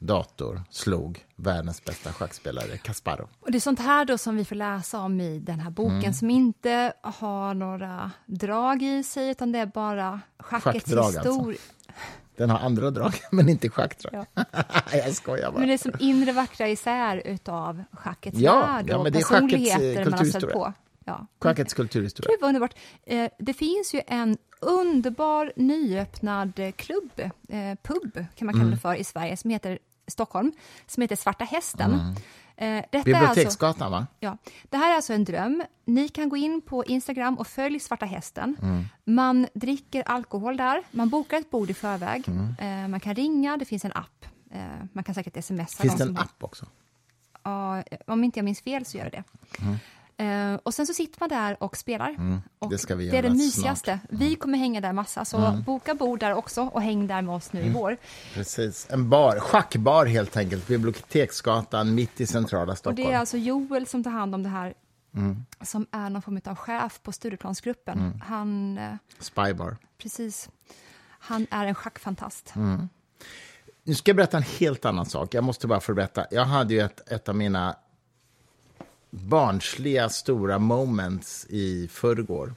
dator slog världens bästa schackspelare, Kasparov. Och det är sånt här då som vi får läsa om i den här boken Mm. som inte har några drag i sig utan det är bara schackets Schackdrag, alltså. historia. Den har andra drag, men inte schackdrag. Ja. jag skojar bara. Men det är som inre vackra isär utav schackets Ja, värld ja, och men det är schackets, eh, personligheter man har stött på. Ja. Schackets kulturhistoria. Gud vad underbart. Eh, det finns ju en underbar nyöppnad klubb, eh, pub kan man kalla Mm. det för, i Sverige som heter Stockholm, som heter Svarta Hästen. Mm. Eh, detta är alltså, Biblioteksgatan, va? ja, det här är alltså en dröm. Ni kan gå in på Instagram och följ Svarta Hästen. Mm. Man dricker alkohol där, man bokar ett bord i förväg, Mm. eh, man kan ringa, det finns en app. Eh, man kan säkert smsa. Finns de det en app också? Ja, om inte jag minns fel så gör det det. Eh, och sen så sitter man där och spelar. och Mm. det ska vi det är det mysigaste. Vi kommer hänga där massa, så boka bord där också och häng där med oss nu Mm. i vår. Precis. En bar, schackbar helt enkelt. Biblioteksgatan, mitt i centrala Och Stockholm. det är alltså Joel som tar hand om det här, Mm. som är någon form av chef på Stureplansgruppen. Han, eh, Spybar. precis, han är en schackfantast. Mm. Nu ska jag berätta en helt annan sak. Jag måste bara få berätta. Jag hade ju ett, ett av mina barnsliga stora moments i förrgår.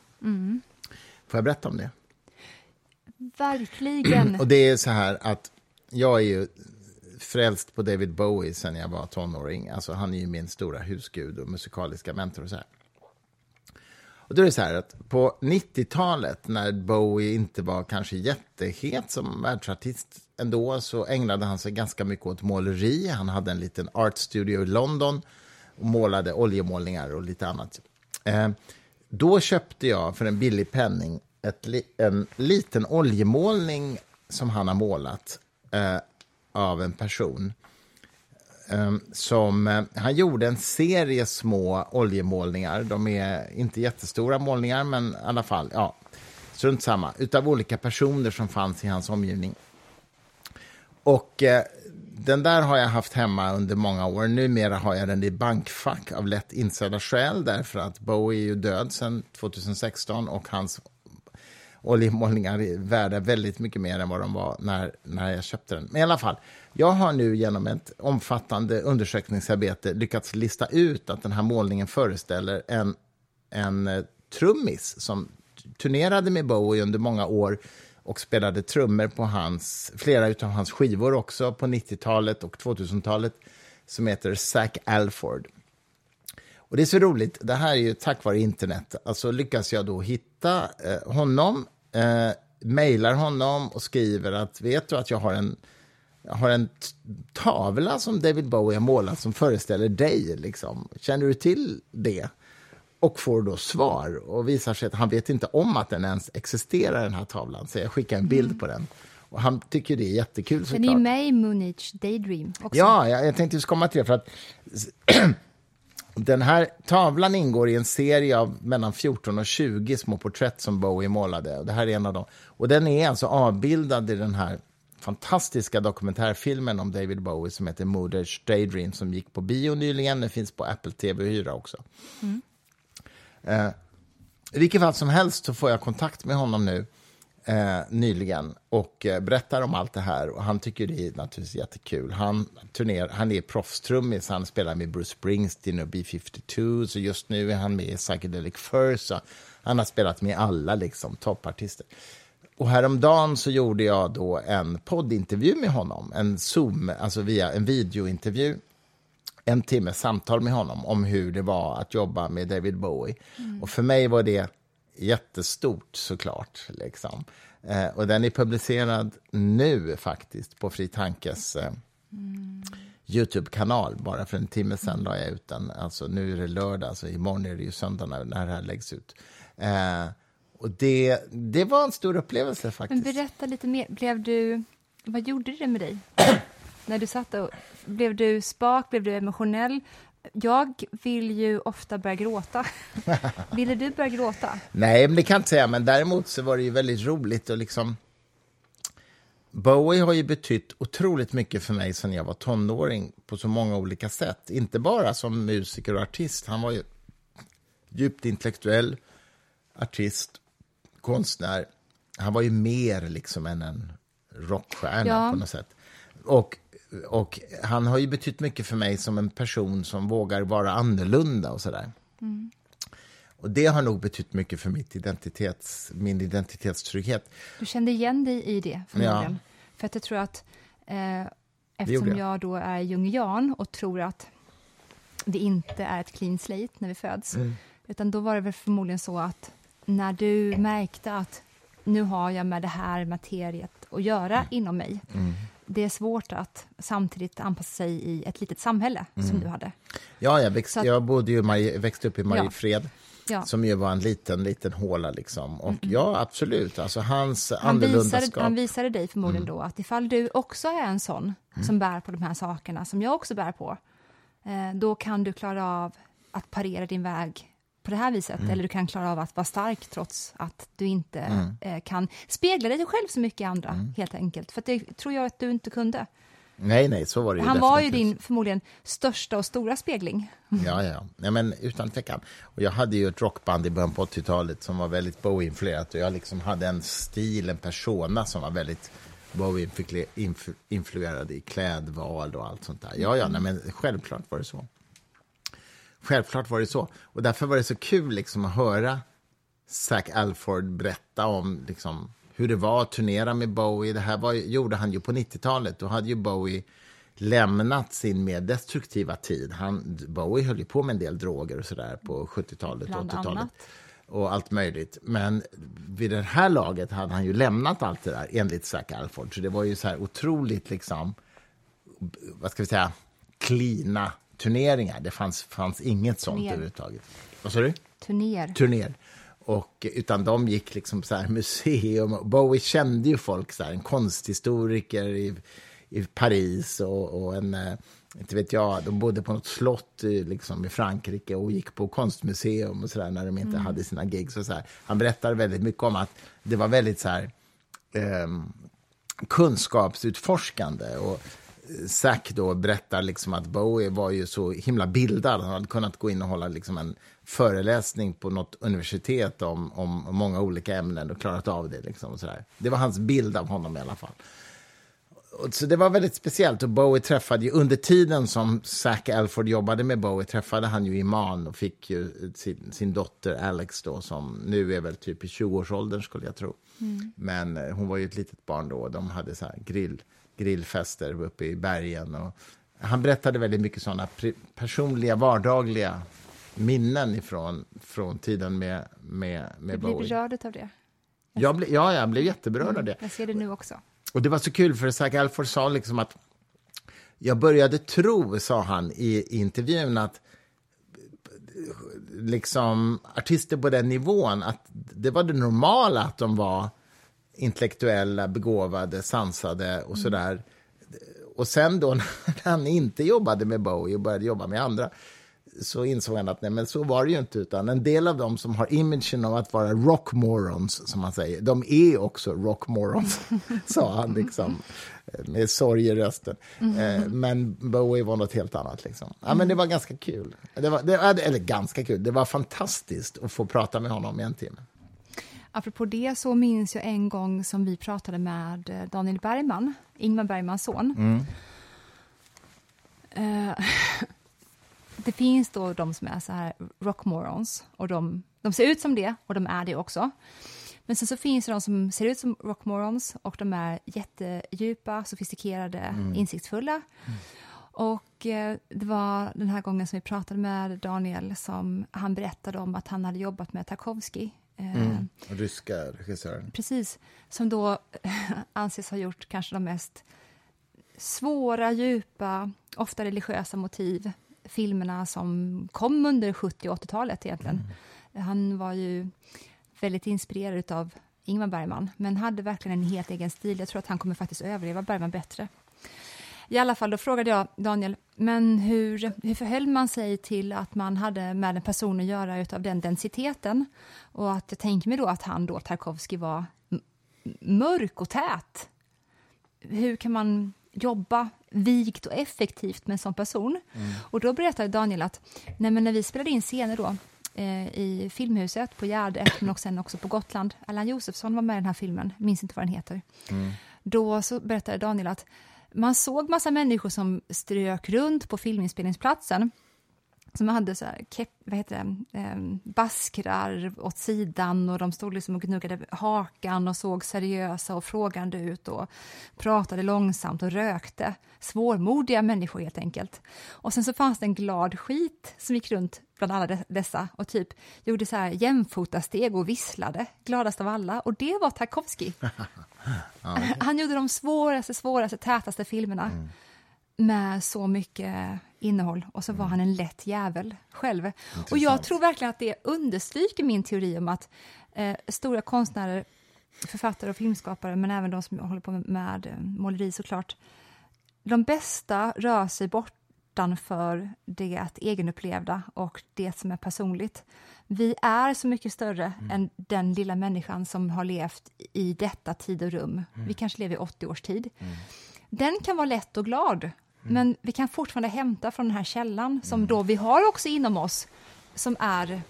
Får jag berätta om det? Verkligen. Och det är så här att jag är ju frälst på David Bowie sen jag var tonåring. Alltså han är ju min stora husgud och musikaliska mentor och så här. Och då är det så här att på 90-talet när Bowie inte var kanske jättehet som världsartist ändå så ägnade han sig ganska mycket åt måleri. Han hade en liten art studio i London och målade oljemålningar och lite annat. Eh, då köpte jag för en billig penning ett, en liten oljemålning som han har målat eh, av en person. Eh, som, eh, han gjorde en serie små oljemålningar. De är inte jättestora målningar, men i alla fall, ja, strunt samma. Utav olika personer som fanns i hans omgivning. Och eh, den där har jag haft hemma under många år. Numera har jag den i bankfack av lätt insedda skäl därför att Bowie är ju död sedan 2016 och hans oljemålningar är värda väldigt mycket mer än vad de var när, när jag köpte den. Men i alla fall, jag har nu genom ett omfattande undersökningsarbete lyckats lista ut att den här målningen föreställer en, en eh, trummis som turnerade med Bowie under många år och spelade trummor på hans, flera av hans skivor också på 90-talet och 2000-talet som heter Zac Alford. Och det är så roligt, det här är ju tack vare internet. Alltså lyckas jag då hitta eh, honom, eh, mejlar honom och skriver att vet du att jag har en, jag har en tavla som David Bowie har målat som föreställer dig. Liksom. Känner du till det? Och får då svar och visar sig att han vet inte om att den ens existerar, den här tavlan. Så jag skickar en bild på den. Och han tycker det är jättekul Den såklart. är ju med i Moonage Daydream också. Ja, jag, jag tänkte just komma till det. För att den här tavlan ingår i en serie av mellan 14 och 20 små porträtt som Bowie målade. Och det här är en av dem. Och den är alltså avbildad i den här fantastiska dokumentärfilmen om David Bowie som heter Moodage Daydream som gick på bio nyligen. Den finns på Apple TV och hyra också. Eh, I vilket fall som helst så får jag kontakt med honom nu eh, nyligen och eh, berättar om allt det här. Och Han tycker det är naturligtvis jättekul. Han, turner, han är proffstrummis, han spelar med Bruce Springsteen och B-52 så just nu är han med i Psychedelic Furs. så Han har spelat med alla liksom, toppartister. Och häromdagen så gjorde jag då en poddintervju med honom, en Zoom, alltså via en videointervju en timmes samtal med honom om hur det var att jobba med David Bowie. Och för mig var det jättestort såklart. Liksom. Eh, och den är publicerad nu faktiskt på Fri Tankes eh, Youtube-kanal. Bara för en timme sen la jag ut den. Alltså, nu är det lördag, alltså, imorgon är det ju söndag när, när det här läggs ut. Eh, och det, det var en stor upplevelse Men faktiskt. berätta lite mer. Blev du, vad gjorde det med dig? När du satt och, blev du spak, blev du emotionell? Jag vill ju ofta börja gråta. Ville du börja gråta? Nej, men det kan jag inte säga, men däremot så var det ju väldigt roligt och liksom... Bowie har ju betytt otroligt mycket för mig sedan jag var tonåring på så många olika sätt. Inte bara som musiker och artist. Han var ju djupt intellektuell artist, konstnär. Han var ju mer liksom än en rockstjärna ja. på något sätt. Och, och han har ju betytt mycket för mig som en person som vågar vara annorlunda och sådär. Mm. Och det har nog betytt mycket för mitt identitets, min identitetstrygghet. Du kände igen dig i det förmodligen? Ja. För att jag tror att eh, eftersom jag. då är jungian och tror att det inte är ett clean slate när vi föds, mm. utan då var det väl förmodligen så att när du märkte att nu har jag med det här materiet att göra mm. inom mig. Det är svårt att samtidigt anpassa sig i ett litet samhälle mm. som du hade. Ja, jag, växt, att, jag bodde ju Marie, växte upp i Mariefred. Ja. Ja. som ju var en liten, liten håla. Liksom. Och mm. ja, absolut, alltså hans han visade, han visade dig förmodligen mm. då att ifall du också är en sån mm. som bär på de här sakerna som jag också bär på, eh, då kan du klara av att parera din väg på det här viset. Mm. Eller du kan klara av att vara stark trots att du inte mm. eh, kan spegla dig själv så mycket i andra, mm. helt enkelt. För det tror jag att du inte kunde. Nej, nej, så var det ju Han definitivt. var ju din förmodligen största och stora spegling. Ja, ja, ja men utan tvekan. Och jag hade ju ett rockband i början på 80-talet som var väldigt Bowie-influerat och jag liksom hade en stil, en persona som var väldigt Bowie-influerad i klädval och allt sånt där. Ja, ja, nej, men självklart var det så. Självklart var det så. Och därför var det så kul liksom att höra Zac Alford berätta om liksom, hur det var att turnera med Bowie. Det här var, gjorde han ju på 90-talet. Då hade ju Bowie lämnat sin mer destruktiva tid. Han, Bowie höll ju på med en del droger och sådär på 70-talet och 80-talet. Och allt möjligt. Men vid det här laget hade han ju lämnat allt det där, enligt Zac Alford. Så det var ju så här otroligt, liksom, vad ska vi säga, klina turneringar. Det fanns, fanns inget sånt Turner. överhuvudtaget. Vad sa du? Turner. Turner. Och, utan de gick liksom så här museum. Bowie kände ju folk, så här, en konsthistoriker i, i Paris och, och en, eh, inte vet jag, de bodde på något slott liksom, i Frankrike och gick på konstmuseum och så där, när de inte mm. hade sina gigs. Och så här. Han berättade väldigt mycket om att det var väldigt så här, eh, kunskapsutforskande. Och Zack då berättar liksom att Bowie var ju så himla bildad. Han hade kunnat gå in och hålla liksom en föreläsning på något universitet om, om många olika ämnen och klarat av det. Liksom och så där. Det var hans bild av honom i alla fall. Så det var väldigt speciellt. Och Bowie träffade ju, under tiden som Zac Alford jobbade med Bowie träffade han ju Iman och fick ju sin, sin dotter Alex då som nu är väl typ i 20-årsåldern skulle jag tro. Mm. Men eh, hon var ju ett litet barn då och de hade så här grill grillfester uppe i bergen. Och han berättade väldigt mycket sådana personliga, vardagliga minnen ifrån, från tiden med, med, med du Bowie. Du blev berörd av det? Jag ble, ja, jag blev jätteberörd mm, av det. Jag ser det nu också. Och det var så kul, för Zac Alford sa liksom att jag började tro, sa han i, i intervjun, att liksom artister på den nivån, att det var det normala att de var intellektuella, begåvade, sansade och så där. Och sen då när han inte jobbade med Bowie och började jobba med andra så insåg han att nej, men så var det ju inte. Utan en del av dem som har imagen av att vara rockmorons, som man säger, de är också rockmorons, sa han liksom, med sorg i rösten. Mm. Men Bowie var något helt annat. Liksom. Ja, men det var ganska kul. Det var, det, eller ganska kul, det var fantastiskt att få prata med honom i en timme. Apropå det så minns jag en gång som vi pratade med eh, Daniel Bergman, Ingmar Bergmans son. Mm. Uh, det finns då de som är så här rockmorons och de, de ser ut som det och de är det också. Men sen så finns det de som ser ut som rockmorons och de är jättedjupa, sofistikerade, mm. insiktsfulla. Mm. Och eh, det var den här gången som vi pratade med Daniel som han berättade om att han hade jobbat med Tarkovsky Eh, mm. Ryska regissören. Precis, som då anses ha gjort kanske de mest svåra, djupa, ofta religiösa motiv filmerna som kom under 70 och 80-talet egentligen. Mm. Han var ju väldigt inspirerad av Ingmar Bergman, men hade verkligen en helt egen stil. Jag tror att han kommer faktiskt överleva Bergman bättre. I alla fall, då frågade jag Daniel, men hur, hur förhöll man sig till att man hade med en person att göra utav den densiteten? Och att jag tänker mig då att han då, Tarkovsky, var mörk och tät. Hur kan man jobba vikt och effektivt med en sån person? Mm. Och då berättade Daniel att nej, när vi spelade in scener då, eh, i Filmhuset på Gärdet, men också, sen också på Gotland. Allan Josefsson var med i den här filmen, minns inte vad den heter. Mm. Då så berättade Daniel att man såg massa människor som strök runt på filminspelningsplatsen som hade så här, kepp, vad heter det, eh, baskrar åt sidan och de stod liksom och gnuggade hakan och såg seriösa och frågande ut och pratade långsamt och rökte. Svårmodiga människor helt enkelt. Och sen så fanns det en glad skit som gick runt bland alla dessa och typ gjorde så här jämfotasteg och visslade, gladast av alla. Och det var Tarkovsky. ja, okay. Han gjorde de svåraste, svåraste, tätaste filmerna. Mm med så mycket innehåll och så var han en lätt jävel själv. Intressant. Och jag tror verkligen att det understryker min teori om att eh, stora konstnärer, författare och filmskapare, men även de som håller på med, med eh, måleri såklart, de bästa rör sig bortanför det egenupplevda och det som är personligt. Vi är så mycket större mm. än den lilla människan som har levt i detta tid och rum. Mm. Vi kanske lever i 80 års tid. Mm. Den kan vara lätt och glad Mm. Men vi kan fortfarande hämta från den här källan som mm. då vi har också inom oss, som är...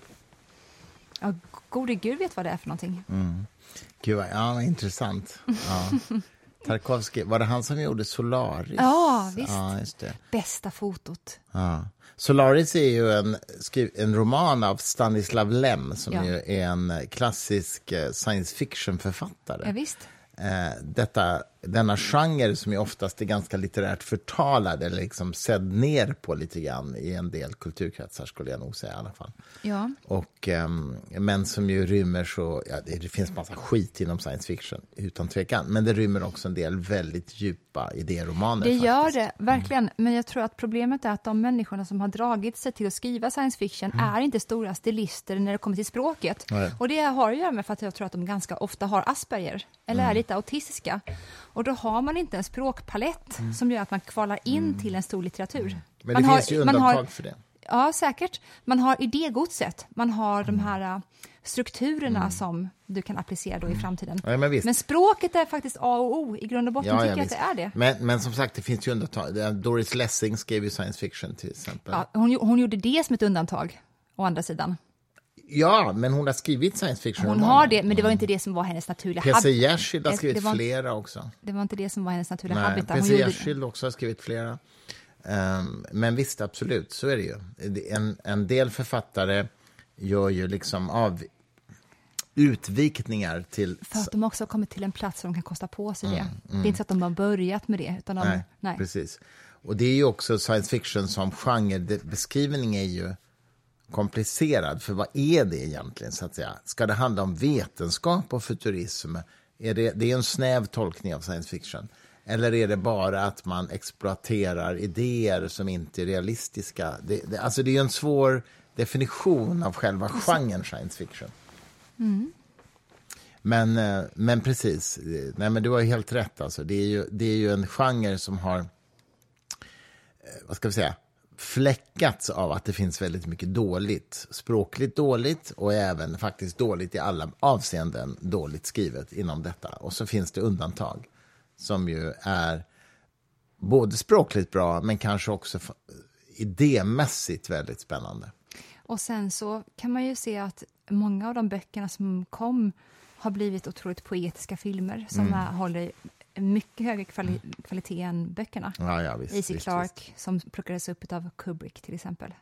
Ja, gode gud vet vad det är för någonting. Mm. Gud, vad, ja, intressant. Ja. Tarkovsky, var det han som gjorde Solaris? Ja, visst. Ja. Bästa fotot. Ja. Solaris är ju en, en roman av Stanislav Lem som ja. ju är en klassisk eh, science fiction-författare. Ja, visst. Eh, detta denna genre som ju oftast är ganska litterärt förtalad eller liksom sedd ner på lite grann i en del kulturkretsar, skulle jag nog säga i alla fall. Ja. Och, um, men som ju rymmer så... Ja, det, det finns massa skit inom science fiction, utan tvekan. Men det rymmer också en del väldigt djupa idéromaner. Det faktiskt. gör det, verkligen. Mm. Men jag tror att problemet är att de människorna som har dragit sig till att skriva science fiction mm. är inte stora stilister när det kommer till språket. Nej. Och det har att göra med för att jag tror att de ganska ofta har Asperger, eller mm. är lite autistiska. Och då har man inte en språkpalett mm. som gör att man kvalar in mm. till en stor litteratur. Mm. Men det man finns har, ju undantag har, för det. Ja, säkert. Man har idégodset, man har de här äh, strukturerna mm. som du kan applicera då i mm. framtiden. Ja, men, men, språket är faktiskt A och O. I grund och botten ja, tycker jag att det är det. Men, men som sagt, det finns ju undantag. Doris Lessing skrev ju science fiction till exempel. Ja, hon, hon gjorde det som ett undantag, å andra sidan. Ja, men hon har skrivit science fiction. Hon har det, men det var inte det som var hennes naturliga habitat. P.C. Jersild har skrivit var, flera också. Det var inte det som var hennes naturliga Nej, habitat. P.C. Jersild också har skrivit flera. Um, men visst, absolut, så är det ju. En, en del författare gör ju liksom av utvikningar till... För att de också har kommit till en plats där de kan kosta på sig mm, det. Mm. Det är inte så att de har börjat med det. Utan de, nej, nej, precis. Och det är ju också science fiction som genre. Beskrivning är ju komplicerad, för vad är det egentligen? så att säga? Ska det handla om vetenskap och futurism? Är det, det är en snäv tolkning av science fiction. Eller är det bara att man exploaterar idéer som inte är realistiska? Det, det, alltså det är en svår definition av själva genren science fiction. Mm. Men, eh, men precis, Nej, men du har helt rätt. Alltså. Det, är ju, det är ju en genre som har eh, vad ska vi säga, fläckats av att det finns väldigt mycket dåligt. Språkligt dåligt och även faktiskt dåligt i alla avseenden dåligt skrivet inom detta. Och så finns det undantag som ju är både språkligt bra men kanske också idémässigt väldigt spännande. Och sen så kan man ju se att många av de böckerna som kom har blivit otroligt poetiska filmer som mm. håller mycket högre kvali kvalitet än böckerna. Ja, ja, visst, A.C. visst, Clarke, visst. som plockades upp av Kubrick till exempel.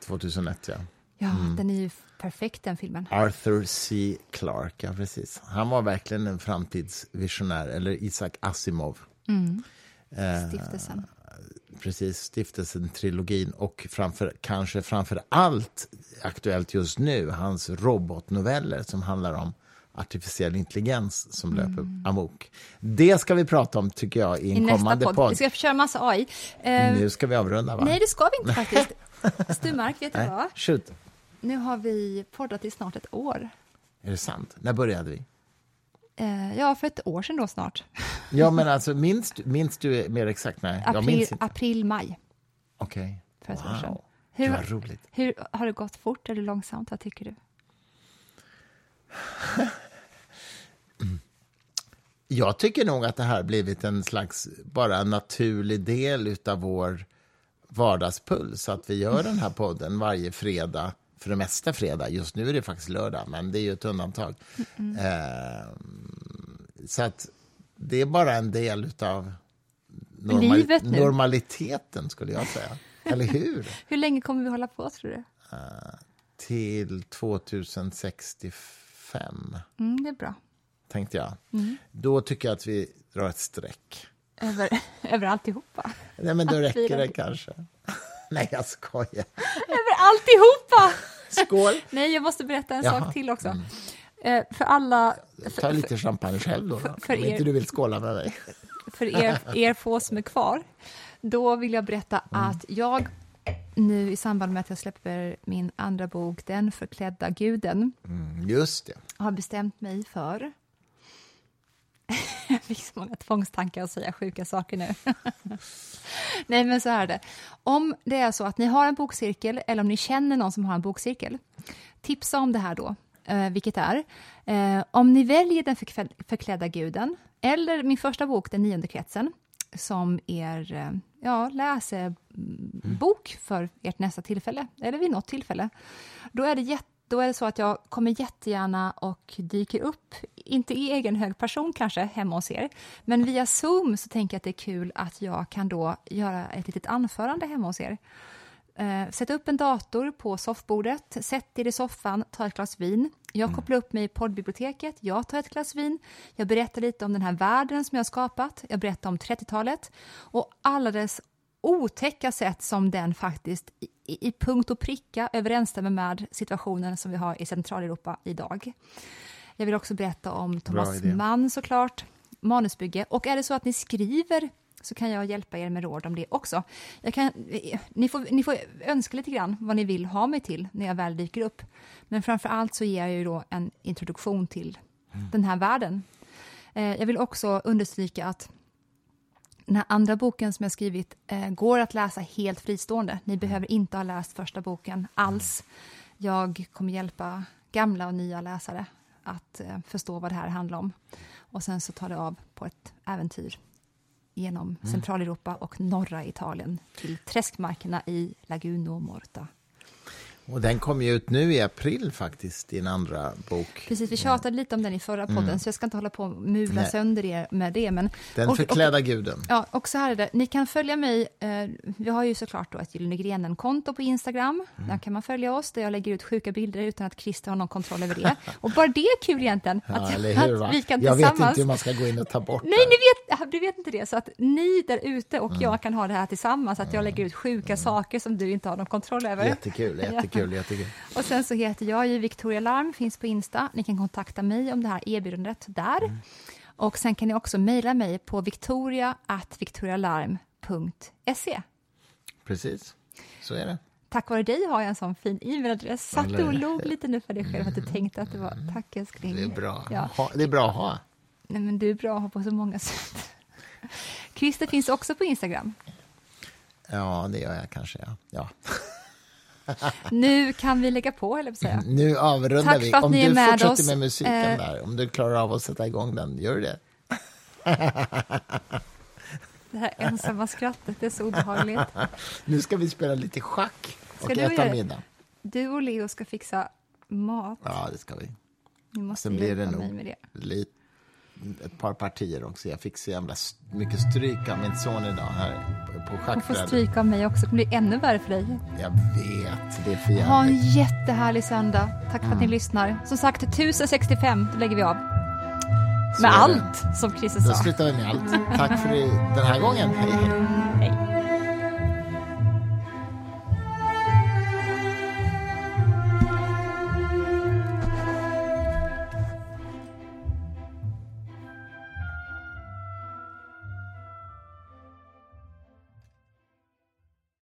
2001, ja. Ja, mm. den är ju perfekt den filmen. Arthur C. Clarke, ja precis. Han var verkligen en framtidsvisionär, eller Isaac Asimov. Mm. Eh, stiftelsen. Eh, precis, stiftelsen-trilogin och framför, kanske framför allt aktuellt just nu, hans robotnoveller som handlar om artificiell intelligens som mm. löper amok. Det ska vi prata om, tycker jag, i en I kommande podd. podd. Vi ska köra massa AI. Uh, eh, nu ska vi avrunda, va? Nej, det ska vi inte faktiskt. Sturmark, vet du vad? Shoot. Nu har vi poddat i snart ett år. Är det sant? När började vi? Eh, ja, för ett år sedan då snart. Ja, men alltså minns, minns du mer exakt? Nej, jag April, minns inte. april maj Okej. för ett år sedan. Wow, Hur, det roligt. hur, har det gått fort eller långsamt? Vad tycker du? Jag tycker nog att det här blivit en slags bara naturlig del utav vår vardagspuls. Att vi gör den här podden varje fredag, för det mesta fredag. Just nu är det faktiskt lördag, men det är ju ett undantag. Eh, så att det är bara en del utav normal, Livet nu. normaliteten, skulle jag säga. Eller hur? Hur länge kommer vi hålla på, tror du? Till 2065, Mm, det är bra. Tänkte jag. Mm. Då tycker jag att vi drar ett streck. Över, över alltihopa. Nej, men då Att räcker det kanske. Nej, jag skojar. Över alltihopa! Skål! Nej, jag måste berätta en Jaha. Mm. sak till också. Eh, för alla, Ta lite champagne själv då, för- för om er- inte du vill skåla med mig. för er, er få som är kvar, då vill jag berätta Mm. att jag nu i samband med att jag släpper min andra bok, Den förklädda guden, Mm, just det. har bestämt mig för jag fick så många tvångstankar att säga sjuka saker nu. Nej, men så här är det. Om det är så att ni har en bokcirkel eller om ni känner någon som har en bokcirkel, tipsa om det här då, eh, vilket är eh, om ni väljer Den förkvä- förklädda guden eller min första bok, Den nionde kretsen, som er eh, ja, läsebok för ert nästa tillfälle, eller vid något tillfälle, då är det jätte då är det så att jag kommer jättegärna och dyker upp, inte i egen hög person kanske, hemma hos er, men via Zoom så tänker jag att det är kul att jag kan då göra ett litet anförande hemma hos er. Eh, sätt upp en dator på soffbordet, sätt er i soffan, ta ett glas vin. Jag kopplar upp mig i poddbiblioteket, jag tar ett glas vin, jag berättar lite om den här världen som jag har skapat, jag berättar om 30-talet och alla dess otäcka sätt som den faktiskt i, punkt och pricka överensstämmer med situationen som vi har i Centraleuropa idag. Jag vill också berätta om Thomas. Mann såklart, manusbygge. Och är det så att ni skriver så kan jag hjälpa er med råd om det också. Kan, ni, får, ni får önska lite grann vad ni vill ha mig till när jag väl dyker upp. Men framför allt så ger jag ju då en introduktion till den här världen. Eh, jag vill också understryka att den här andra boken som jag skrivit eh, går att läsa helt fristående. Ni behöver inte ha läst första boken alls. Jag kommer hjälpa gamla och nya läsare att eh, förstå vad det här handlar om. Och sen så tar det av på ett äventyr genom Centraleuropa och norra Italien till träskmarkerna i Laguno Morta. Och den kom ju ut nu i april faktiskt, din andra bok. Precis, vi tjatade lite om den i förra podden, så jag ska inte hålla på och mula Nej. sönder er med det. Men, Den och- och- förklädda guden. Ja, och så här är det. Ni kan följa mig. Eh, vi har ju såklart då ett Gyllene Grenen-konto på Instagram. Mm. Där kan man följa oss, där jag lägger ut sjuka bilder utan att Christer har någon kontroll över det. Och bara det är kul egentligen. Ja, att, eller hur? Att vi kan jag vet tillsammans... inte hur man ska gå in och ta bort Nej, det. ni vet, ja, du vet inte det. Så att ni där ute och Mm. jag kan ha det här tillsammans. Att jag lägger ut sjuka saker som du inte har någon kontroll över. Jättekul, jättekul, jättekul. Och sen så heter jag ju Victoria Larm, finns på Insta. Ni kan kontakta mig om det här erbjudandet där. Mm. Och sen kan ni också mejla mig på victoria.victorialarm.se. Precis, så är det. Tack vare dig har jag en sån fin e-mailadress. Satt du och log lite nu för dig själv att du tänkte att det var tack älskling. Det är bra. Ja. Ha, det är bra att ha. Nej, men du är bra att ha på så många sätt. Christer finns också på Instagram. Ja, det gör jag kanske. Ja. Ja. Nu kan vi lägga på, eller säga. Nu avrundar Tack vi. Om du med fortsätter oss. med musiken Eh, där, om du klarar av att sätta igång den, gör du det? Det här ensamma skrattet, det är så obehagligt. Nu ska vi spela lite schack och Ska äta middag. Du och Leo ska fixa mat. Ja, det ska vi. Ni måste Sen blir det nog med det. lite, ett par partier också. Jag fick så jävla mycket stryk av min son idag här på- på Hon får schackbrädet. stryka av mig också, det blir ännu värre för dig. Jag vet, det är för Ha en jävligt. jättehärlig söndag. Tack för att ni lyssnar. Som sagt, 1065, då lägger vi av. Så Med det. allt, som Christer Då sa. slutar vi med allt. Tack för den här gången. Hej, hej.